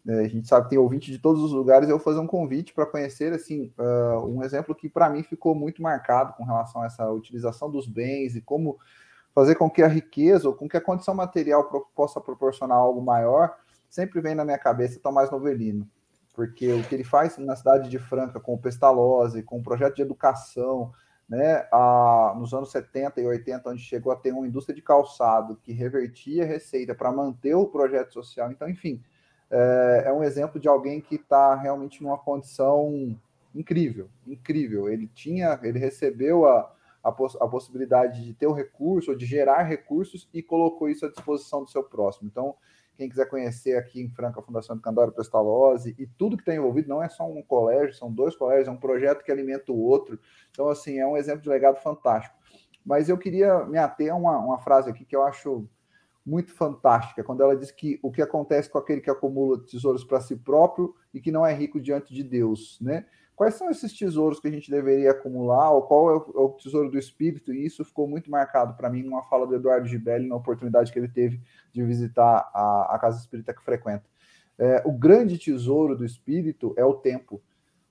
É, a gente sabe que tem ouvinte de todos os lugares. Eu vou fazer um convite para conhecer assim uh, um exemplo que para mim ficou muito marcado com relação a essa utilização dos bens e como fazer com que a riqueza ou com que a condição material possa proporcionar algo maior. Sempre vem na minha cabeça Tomás Novelino, porque o que ele faz na cidade de Franca com o Pestalozzi, com o projeto de educação, né, a, nos anos 70 e 80, onde chegou a ter uma indústria de calçado que revertia receita para manter o projeto social. Então, enfim, é, é um exemplo de alguém que está realmente numa condição incrível, incrível. Ele tinha, ele recebeu a, a, poss a possibilidade de ter o recurso, ou de gerar recursos e colocou isso à disposição do seu próximo. Então, quem quiser conhecer aqui em Franca a Fundação do Candoro Pestalozzi e tudo que está envolvido, não é só um colégio, são dois colégios, é um projeto que alimenta o outro. Então, assim, é um exemplo de legado fantástico. Mas eu queria me ater a uma, uma frase aqui que eu acho muito fantástica, quando ela diz que o que acontece com aquele que acumula tesouros para si próprio e que não é rico diante de Deus, né? Quais são esses tesouros que a gente deveria acumular, ou qual é o, é o tesouro do espírito? E isso ficou muito marcado para mim numa fala do Eduardo Gibelli, na oportunidade que ele teve de visitar a, a casa espírita que frequenta. É, o grande tesouro do espírito é o tempo.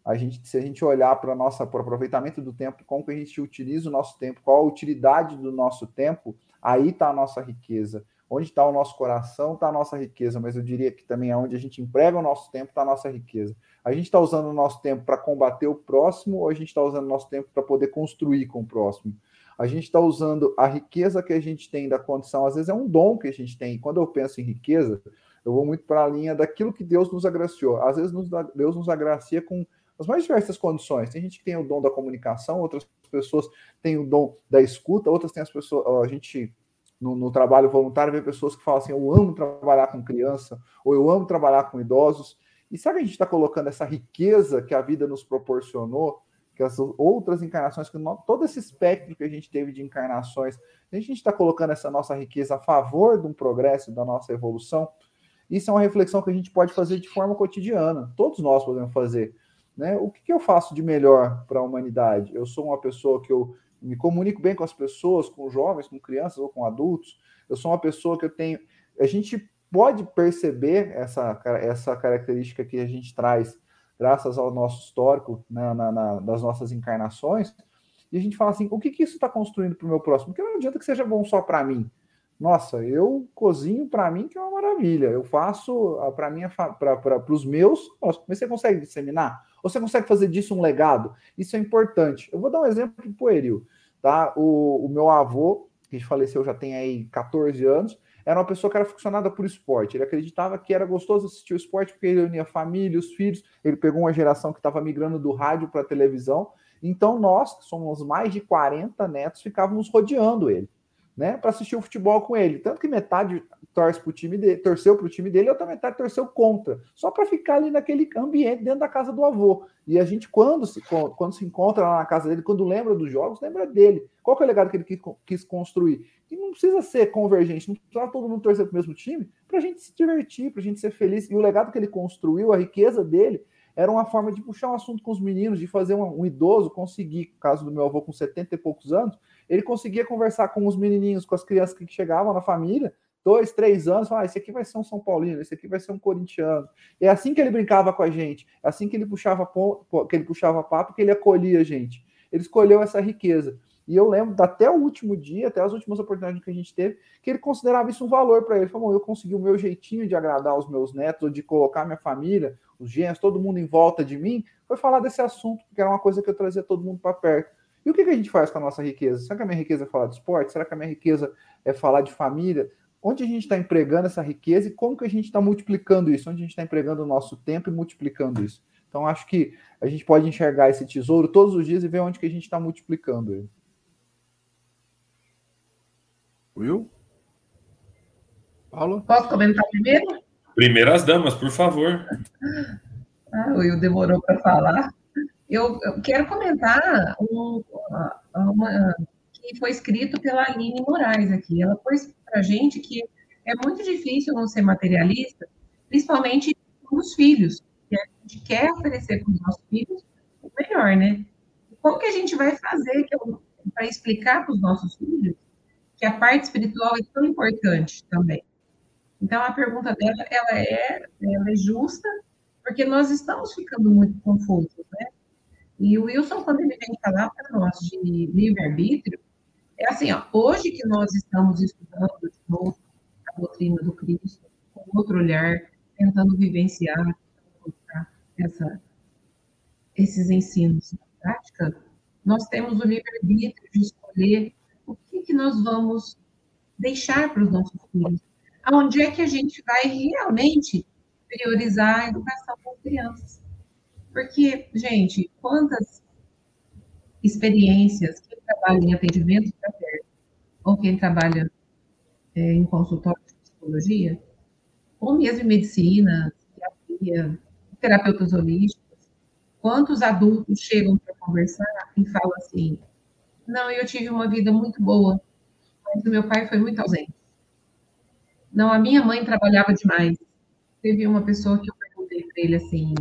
A gente, se a gente olhar para o aproveitamento do tempo, como que a gente utiliza o nosso tempo, qual a utilidade do nosso tempo, aí está a nossa riqueza. Onde está o nosso coração, está a nossa riqueza, mas eu diria que também é onde a gente emprega o nosso tempo, está a nossa riqueza. A gente está usando o nosso tempo para combater o próximo ou a gente está usando o nosso tempo para poder construir com o próximo? A gente está usando a riqueza que a gente tem da condição, às vezes é um dom que a gente tem. Quando eu penso em riqueza, eu vou muito para a linha daquilo que Deus nos agraciou. Às vezes Deus nos agracia com as mais diversas condições. Tem gente que tem o dom da comunicação, outras pessoas têm o dom da escuta, outras têm as pessoas. A gente no, no, trabalho voluntário, vê pessoas que falam assim: eu amo trabalhar com criança, ou eu amo trabalhar com idosos. E será que a gente está colocando essa riqueza que a vida nos proporcionou, que as outras encarnações, que todo esse espectro que a gente teve de encarnações, a gente está colocando essa nossa riqueza a favor de um progresso, da nossa evolução? Isso é uma reflexão que a gente pode fazer de forma cotidiana. Todos nós podemos fazer. Né? O que, que eu faço de melhor para a humanidade? Eu sou uma pessoa que eu me comunico bem com as pessoas, com jovens, com crianças ou com adultos. Eu sou uma pessoa que eu tenho. A gente pode perceber essa, essa característica que a gente traz graças ao nosso histórico né, na, na, das nossas encarnações, e a gente fala assim: o que, que isso está construindo para o meu próximo? Porque não adianta que seja bom só para mim. Nossa, eu cozinho para mim que é uma maravilha. Eu faço para mim para os meus. Nossa, mas você consegue disseminar? Ou você consegue fazer disso um legado? Isso é importante. Eu vou dar um exemplo pueril, tá? O, o meu avô, que faleceu já tem aí 14 anos, era uma pessoa que era funcionada por esporte. Ele acreditava que era gostoso assistir o esporte porque ele unia a família, os filhos. Ele pegou uma geração que estava migrando do rádio para a televisão. Então, nós, que somos mais de 40 netos, ficávamos rodeando ele né, para assistir o futebol com ele. Tanto que metade torce pro time dele, torceu para o time dele, e outra metade torceu contra, só para ficar ali naquele ambiente dentro da casa do avô. E a gente, quando se, quando se encontra lá na casa dele, quando lembra dos jogos, lembra dele. Qual que é o legado que ele quis, quis construir? E não precisa ser convergente, não precisa todo mundo torcer para o mesmo time, para a gente se divertir, para a gente ser feliz. E o legado que ele construiu, a riqueza dele, era uma forma de puxar um assunto com os meninos, de fazer um, um idoso conseguir, caso do meu avô com 70 e poucos anos, ele conseguia conversar com os menininhos, com as crianças que chegavam na família, dois, três anos, falar, ah, esse aqui vai ser um São Paulino, esse aqui vai ser um corintiano. É assim que ele brincava com a gente, é assim que ele puxava que ele puxava papo, que ele acolhia a gente. Ele escolheu essa riqueza. E eu lembro até o último dia, até as últimas oportunidades que a gente teve, que ele considerava isso um valor para ele. Ele falou: eu consegui o meu jeitinho de agradar os meus netos, ou de colocar minha família, os gêneros, todo mundo em volta de mim, foi falar desse assunto, porque era uma coisa que eu trazia todo mundo para perto. E o que, que, a gente faz com a nossa riqueza? Será que a minha riqueza é falar de esporte? Será que a minha riqueza é falar de família? Onde a gente está empregando essa riqueza e como que a gente está multiplicando isso? Onde a gente está empregando o nosso tempo e multiplicando isso? Então, acho que a gente pode enxergar esse tesouro todos os dias e ver onde que a gente está multiplicando ele. Will? Paulo? Posso comentar primeiro? Primeiras damas, por favor. Ah, o Will demorou para falar. Eu, eu, quero comentar um, uma, que foi escrito pela Aline Moraes aqui. Ela pôs para a gente que é muito difícil não ser materialista, principalmente com os filhos. Que a gente quer oferecer para os nossos filhos o melhor, né? Como que a gente vai fazer para explicar para os nossos filhos que a parte espiritual é tão importante também? Então, a pergunta dela, ela é, ela é justa, porque nós estamos ficando muito confusos, né? E o Wilson, quando ele vem falar para nós de livre-arbítrio, é assim, ó, hoje que nós estamos estudando de novo a doutrina do Cristo, com outro olhar, tentando vivenciar essa, esses ensinos na prática, nós temos o livre-arbítrio de escolher o que, que nós vamos deixar para os nossos filhos. Aonde é que a gente vai realmente priorizar a educação das crianças? Porque, gente, quantas experiências, quem trabalha em atendimento fraterno, ou quem trabalha é, em consultório de psicologia, ou mesmo em medicina, terapia, terapeutas holísticos, quantos adultos chegam para conversar e falam assim: não, eu tive uma vida muito boa, mas o meu pai foi muito ausente. Não, a minha mãe trabalhava demais. Teve uma pessoa que eu perguntei para ele assim,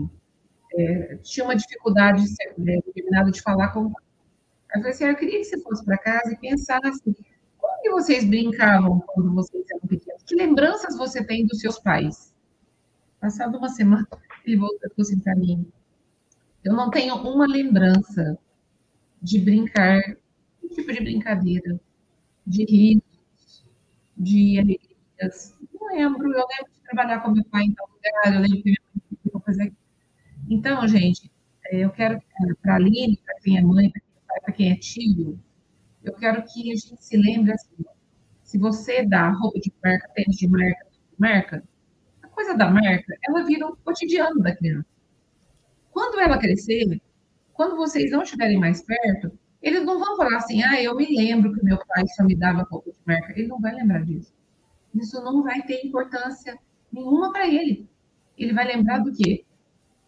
é, tinha uma dificuldade determinada de falar com. Eu falei assim, ah, eu queria que você fosse para casa e pensasse como que vocês brincavam quando vocês eram pequenos? Que lembranças você tem dos seus pais? Passado uma semana, ele voltou assim para mim. Eu não tenho uma lembrança de brincar, que tipo de brincadeira, de risos, de alegrias. Não lembro, eu lembro de trabalhar com meu pai em tal lugar, eu lembro que minha mãe fazer. Então, gente, é, eu quero para a Aline, para quem é mãe, para quem é pai, para quem é tio, eu quero que a gente se lembre assim, se você dá roupa de marca, tênis de marca, de marca, a coisa da marca, ela vira o cotidiano da criança. Quando ela crescer, quando vocês não estiverem mais perto, eles não vão falar assim, ah, eu me lembro que meu pai só me dava roupa de marca. Ele não vai lembrar disso. Isso não vai ter importância nenhuma para ele. Ele vai lembrar do quê?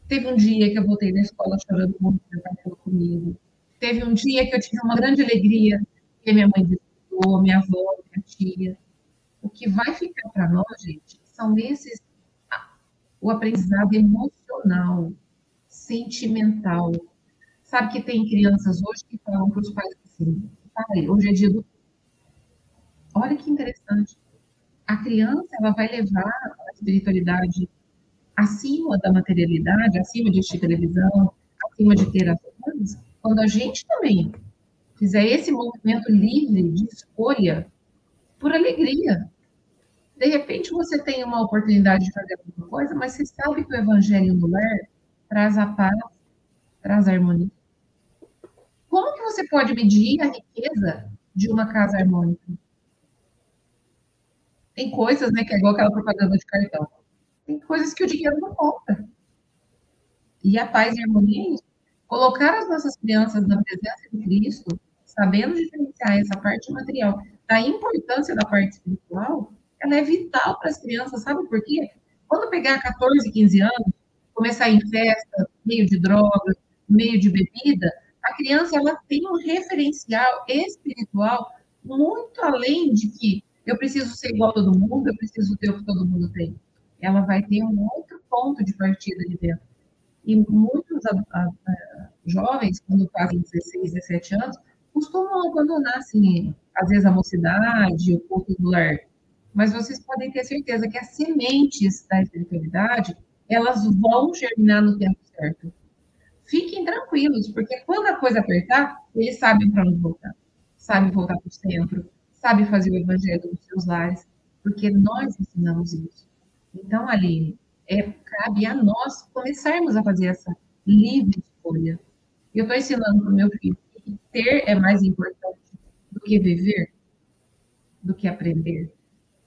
Teve um dia que eu voltei da escola chorando muito, meu pai comigo. Teve um dia que eu tive uma grande alegria, que minha mãe visitou, minha avó, minha tia. O que vai ficar para nós, gente, são esses o aprendizado emocional, sentimental. Sabe que tem crianças hoje que falam para os pais assim: pai, hoje é dia do. Olha que interessante. A criança ela vai levar a espiritualidade acima da materialidade, acima de assistir televisão, acima de ter as coisas, quando a gente também fizer esse movimento livre de escolha por alegria. De repente você tem uma oportunidade de fazer alguma coisa, mas você sabe que o evangelho no lar traz a paz, traz a harmonia. Como que você pode medir a riqueza de uma casa harmônica? Tem coisas, né, que é igual aquela propaganda de cartão. Tem coisas que o dinheiro não compra. E a paz e a harmonia Colocar as nossas crianças na presença de Cristo, sabendo diferenciar essa parte material da importância da parte espiritual, ela é vital para as crianças, sabe por quê? Quando pegar 14, 15 anos, começar em festa, meio de droga, meio de bebida, a criança ela tem um referencial espiritual muito além de que eu preciso ser igual a todo mundo, eu preciso ter o que todo mundo tem. Ela vai ter um outro ponto de partida ali dentro. E muitos a, a, a, jovens, quando fazem 16, 17 anos, costumam abandonar, assim, às vezes a mocidade, o corpo do lar. Mas vocês podem ter certeza que as sementes da espiritualidade, elas vão germinar no tempo certo. Fiquem tranquilos, porque quando a coisa apertar, eles sabem para onde voltar. Sabem voltar para o centro, sabem fazer o evangelho nos seus lares, porque nós ensinamos isso. Então, Aline, é, cabe a nós começarmos a fazer essa livre escolha. Eu estou ensinando para o meu filho que ter é mais importante do que viver, do que aprender,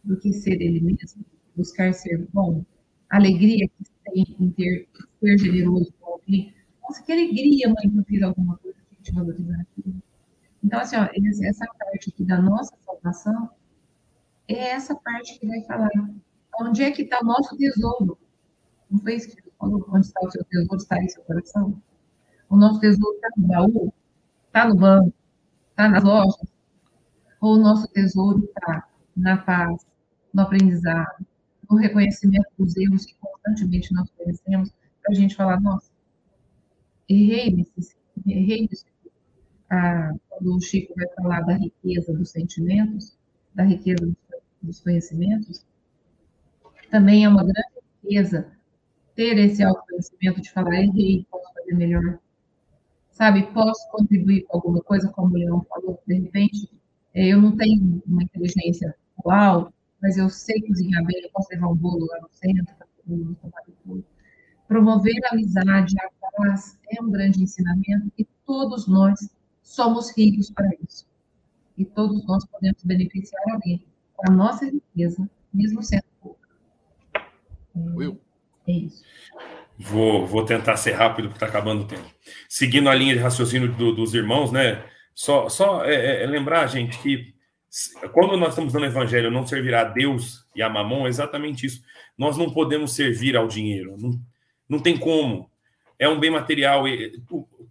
do que ser ele mesmo, buscar ser bom. Alegria que tem em ter, ser generoso com alguém. Nossa, que alegria, mãe, por ter alguma coisa que gente valorizar. Então, assim, ó, essa parte aqui da nossa salvação é essa parte que vai falar onde é que está o nosso tesouro. Não foi escrito onde está o seu tesouro, está em seu coração? O nosso tesouro está no baú? Está no banco? Está nas lojas? Ou o nosso tesouro está na paz, no aprendizado, no reconhecimento dos erros que constantemente nós conhecemos, para a gente falar, nossa, errei nesse, errei ah, quando o Chico vai falar da riqueza dos sentimentos, da riqueza dos conhecimentos, Também é uma grande riqueza ter esse autoconhecimento de falar, errei, posso fazer melhor. Sabe, posso contribuir com alguma coisa, como o Leão falou, de repente, é, eu não tenho uma inteligência uau, mas eu sei cozinhar bem, eu posso levar um bolo lá no centro. Promover a amizade, a paz, é um grande ensinamento e todos nós somos ricos para isso. E todos nós podemos beneficiar alguém com a nossa riqueza, mesmo sendo. Will. É isso. Vou, vou tentar ser rápido, porque está acabando o tempo. Seguindo a linha de raciocínio do, dos irmãos, né? Só, só é, é, é lembrar, gente, que quando nós estamos dando evangelho, não servirá a Deus e a mamon, é exatamente isso. Nós não podemos servir ao dinheiro. Não, não tem como. É um bem material.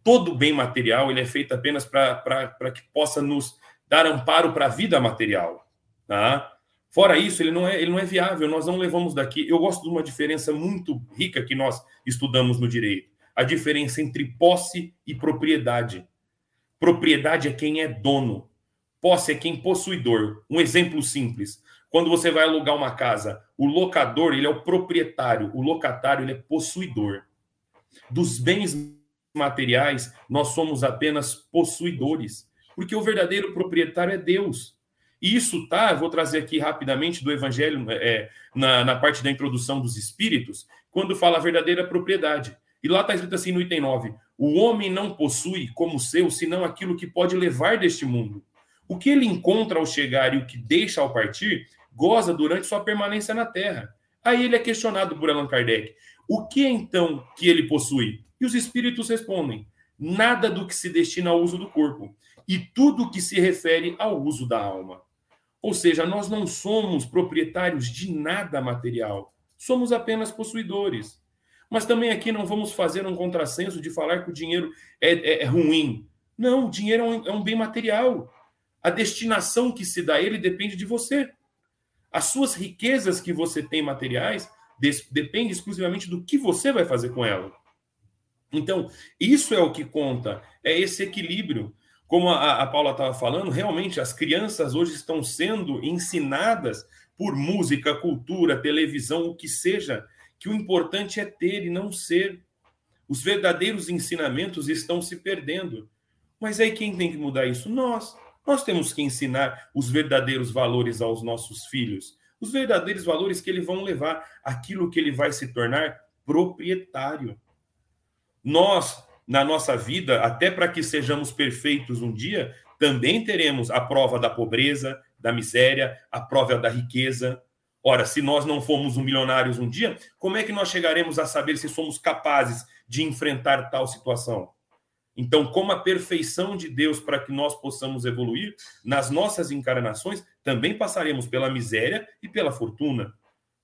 Todo bem material ele é feito apenas para que possa nos dar amparo para a vida material. Tá? Fora isso, ele não, é, ele não é viável, nós não levamos daqui. Eu gosto de uma diferença muito rica que nós estudamos no direito: a diferença entre posse e propriedade. Propriedade é quem é dono, posse é quem possuidor. Um exemplo simples: quando você vai alugar uma casa, o locador ele é o proprietário, o locatário ele é possuidor. Dos bens materiais, nós somos apenas possuidores, porque o verdadeiro proprietário é Deus. Isso tá, vou trazer aqui rapidamente do Evangelho, é, na, na parte da introdução dos Espíritos, quando fala a verdadeira propriedade. E lá está escrito assim no item 9: O homem não possui como seu senão aquilo que pode levar deste mundo. O que ele encontra ao chegar e o que deixa ao partir, goza durante sua permanência na terra. Aí ele é questionado por Allan Kardec: O que então que ele possui? E os espíritos respondem: Nada do que se destina ao uso do corpo, e tudo que se refere ao uso da alma. Ou seja, nós não somos proprietários de nada material, somos apenas possuidores. Mas também aqui não vamos fazer um contrassenso de falar que o dinheiro é, é, é ruim. Não, o dinheiro é um, é um bem material. A destinação que se dá a ele depende de você. As suas riquezas que você tem materiais dependem exclusivamente do que você vai fazer com ela. Então, isso é o que conta, é esse equilíbrio. Como a, a Paula estava falando, realmente as crianças hoje estão sendo ensinadas por música, cultura, televisão, o que seja, que o importante é ter e não ser. Os verdadeiros ensinamentos estão se perdendo. Mas aí quem tem que mudar isso? Nós. Nós temos que ensinar os verdadeiros valores aos nossos filhos. Os verdadeiros valores que eles vão levar, aquilo que ele vai se tornar proprietário. Nós na nossa vida, até para que sejamos perfeitos um dia, também teremos a prova da pobreza, da miséria, a prova da riqueza. Ora, se nós não formos um milionários um dia, como é que nós chegaremos a saber se somos capazes de enfrentar tal situação? Então, como a perfeição de Deus para que nós possamos evoluir, nas nossas encarnações também passaremos pela miséria e pela fortuna,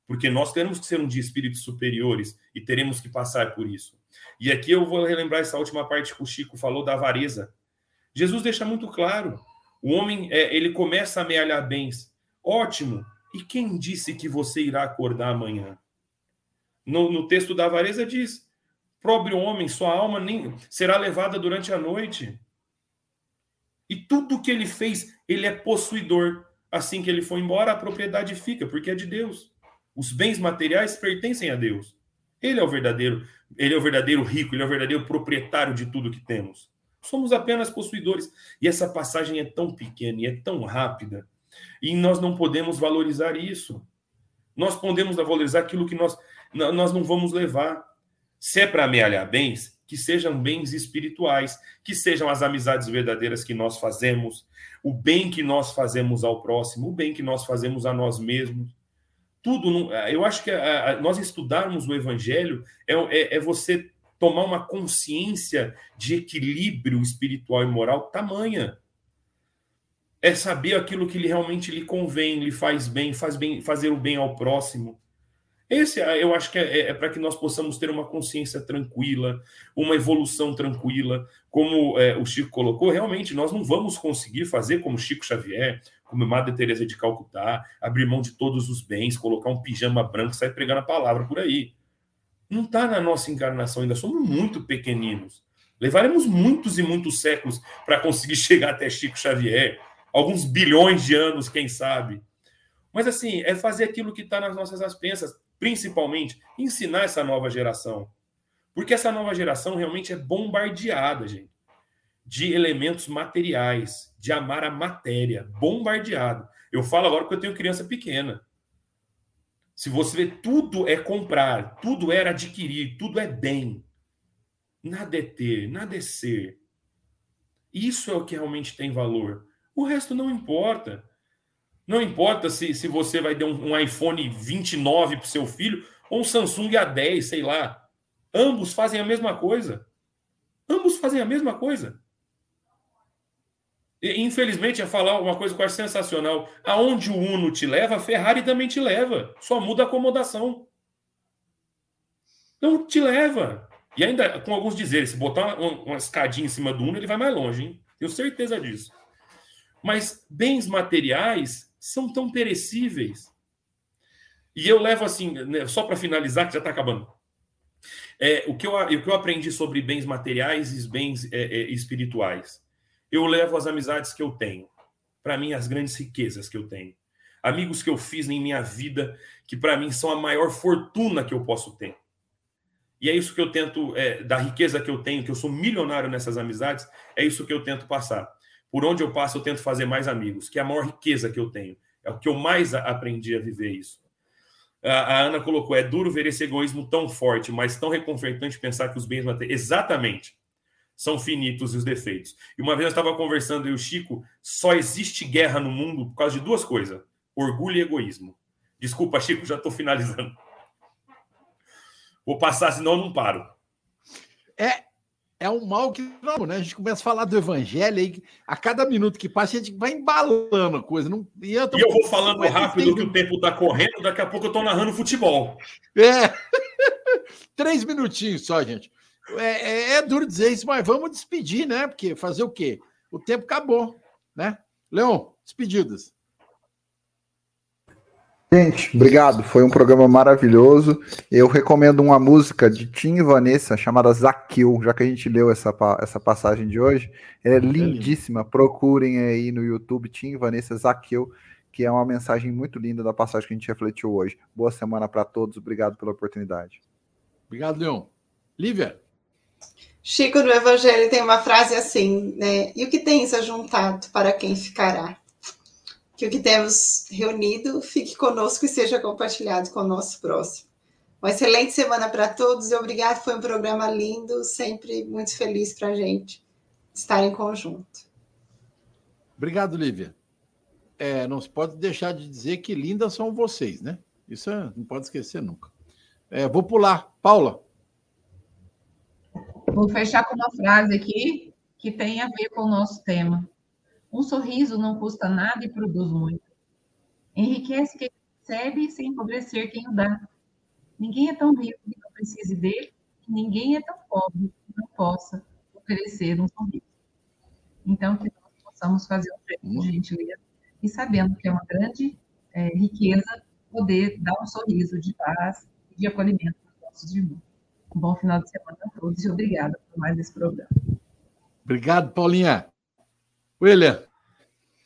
porque nós temos que ser um de espíritos superiores e teremos que passar por isso. E aqui eu vou relembrar essa última parte que o Chico falou da avareza. Jesus deixa muito claro: o homem é, ele começa a amealhar bens. Ótimo. E quem disse que você irá acordar amanhã? No, no texto da avareza diz: pobre homem, sua alma nem será levada durante a noite. E tudo que ele fez, ele é possuidor. Assim que ele for embora, a propriedade fica, porque é de Deus. Os bens materiais pertencem a Deus. Ele é o verdadeiro, ele é o verdadeiro rico, ele é o verdadeiro proprietário de tudo que temos. Somos apenas possuidores. E essa passagem é tão pequena e é tão rápida. E nós não podemos valorizar isso. Nós podemos valorizar aquilo que nós, nós não vamos levar. Se é para amealhar bens, que sejam bens espirituais, que sejam as amizades verdadeiras que nós fazemos, o bem que nós fazemos ao próximo, o bem que nós fazemos a nós mesmos tudo. Eu acho que a, a, nós estudarmos o Evangelho é, é, é, você tomar uma consciência de equilíbrio espiritual e moral tamanha. É saber aquilo que realmente lhe convém, lhe faz bem, faz bem, fazer o bem ao próximo. Esse eu acho que é, é, é para que nós possamos ter uma consciência tranquila, uma evolução tranquila. Como é, o Chico colocou, realmente nós não vamos conseguir fazer como Chico Xavier, como Madre Teresa de Calcutá, abrir mão de todos os bens, colocar um pijama branco sair pregando a palavra por aí. Não está na nossa encarnação, ainda somos muito pequeninos. Levaremos muitos e muitos séculos para conseguir chegar até Chico Xavier, alguns bilhões de anos, quem sabe. Mas assim, é fazer aquilo que está nas nossas expensas, principalmente, ensinar essa nova geração. Porque essa nova geração realmente é bombardeada, gente, de elementos materiais, de amar a matéria, bombardeado. Eu falo agora porque eu tenho criança pequena. Se você vê, tudo é comprar, tudo é adquirir, tudo é bem. Nada é ter, nada é ser. Isso é o que realmente tem valor. O resto não importa. Não importa se, se você vai dar um, um iPhone 29 para o seu filho ou um Samsung A10, sei lá. Ambos fazem a mesma coisa. Ambos fazem a mesma coisa. Infelizmente, ia falar uma coisa que eu acho sensacional. Aonde o Uno te leva, a Ferrari também te leva. Só muda a acomodação. Não te leva. E ainda com alguns dizeres, se botar uma, uma escadinha em cima do Uno, ele vai mais longe, hein? Tenho certeza disso. Mas bens materiais são tão perecíveis. E eu levo assim, né, só para finalizar, que já está acabando. É, o, que eu, o que eu aprendi sobre bens materiais e bens é, é, espirituais. Eu levo as amizades que eu tenho. Para mim, as grandes riquezas que eu tenho. Amigos que eu fiz em minha vida, que para mim são a maior fortuna que eu posso ter. E é isso que eu tento, é, da riqueza que eu tenho, que eu sou milionário nessas amizades, é isso que eu tento passar. Por onde eu passo, eu tento fazer mais amigos, que é a maior riqueza que eu tenho. É o que eu mais aprendi a viver isso. A, Ana colocou: é duro ver esse egoísmo tão forte, mas tão reconfortante pensar que os bens materiais. Exatamente. São finitos os defeitos. E uma vez eu estava conversando, e o Chico, só existe guerra no mundo por causa de duas coisas: orgulho e egoísmo. Desculpa, Chico, já estou finalizando. Vou passar, senão eu não paro. É, é um mal que não, né? A gente começa a falar do evangelho aí, a cada minuto que passa, a gente vai embalando a coisa. Não, e eu, tô... e eu vou falando rápido que o tempo está correndo, daqui a pouco eu estou narrando futebol. É. Três minutinhos só, gente. É, é, é, duro dizer isso, mas vamos despedir, né? Porque fazer o quê? O tempo acabou, né? Leon, despedidas. Gente, obrigado. Foi um programa maravilhoso. Eu recomendo uma música de Tim e Vanessa chamada Zaqueu, já que a gente leu essa, essa passagem de hoje. Ela é lindíssima. Procurem aí no YouTube Tim e Vanessa Zaqueu, que é uma mensagem muito linda da passagem que a gente refletiu hoje. Boa semana para todos. Obrigado pela oportunidade. Obrigado, Leon. Lívia. Chico do Evangelho tem uma frase assim, né? E o que tens ajuntado para quem ficará? que o que temos reunido fique conosco e seja compartilhado com o nosso próximo. Uma excelente semana para todos e obrigado. Foi um programa lindo, sempre muito feliz para a gente estar em conjunto. Obrigado, Lívia. É, não se pode deixar de dizer que lindas são vocês, né? Isso é, não pode esquecer nunca. É, vou pular. Paula. Vou fechar com uma frase aqui que tem a ver com o nosso tema. Um sorriso não custa nada e produz muito. Enriquece quem recebe sem empobrecer quem o dá. Ninguém é tão rico que não precise dele, e ninguém é tão pobre que não possa oferecer um sorriso. Então, que nós possamos fazer um gesto de gentileza e sabendo que é uma grande é, riqueza poder dar um sorriso de paz e de acolhimento para os nossos irmãos. Um bom final de semana a todos e obrigada por mais esse programa. Obrigado, Paulinha. William.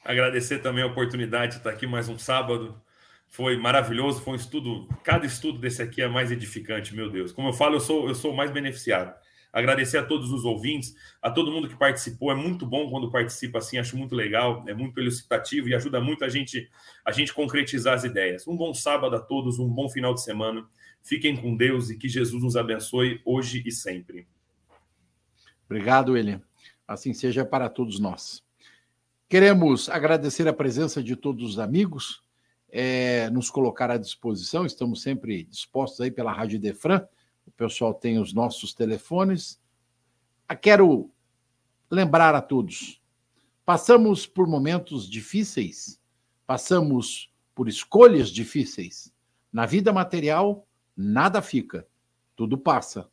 Agradecer também a oportunidade de estar aqui mais um sábado. Foi maravilhoso, foi um estudo. Cada estudo desse aqui é mais edificante, meu Deus. Como eu falo, eu sou, eu sou mais beneficiado. Agradecer a todos os ouvintes, a todo mundo que participou. É muito bom quando participa assim, acho muito legal, é muito elucidativo e ajuda muito a gente a gente concretizar as ideias. Um bom sábado a todos, um bom final de semana. Fiquem com Deus e que Jesus nos abençoe hoje e sempre. Obrigado, William. Assim seja para todos nós. Queremos agradecer a presença de todos os amigos, é, nos colocar à disposição, estamos sempre dispostos aí pela Rádio Defran, o pessoal tem os nossos telefones. Ah, quero lembrar a todos, passamos por momentos difíceis, passamos por escolhas difíceis. Na vida material, nada fica, tudo passa.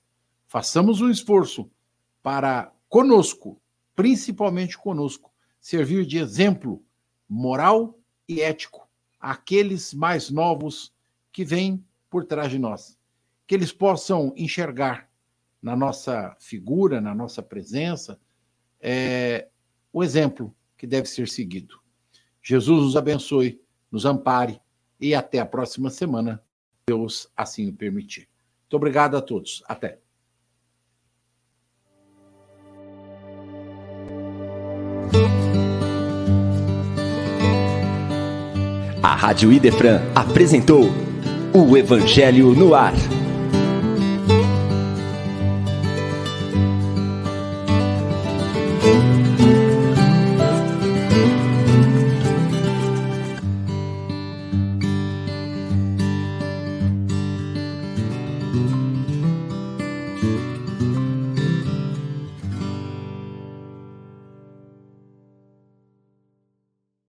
Façamos um esforço para conosco, principalmente conosco, servir de exemplo moral e ético àqueles mais novos que vêm por trás de nós. Que eles possam enxergar na nossa figura, na nossa presença, é, o exemplo que deve ser seguido. Jesus nos abençoe, nos ampare e até a próxima semana, Deus assim o permitir. Muito obrigado a todos. Até. A Rádio Idefran apresentou o Evangelho no Ar.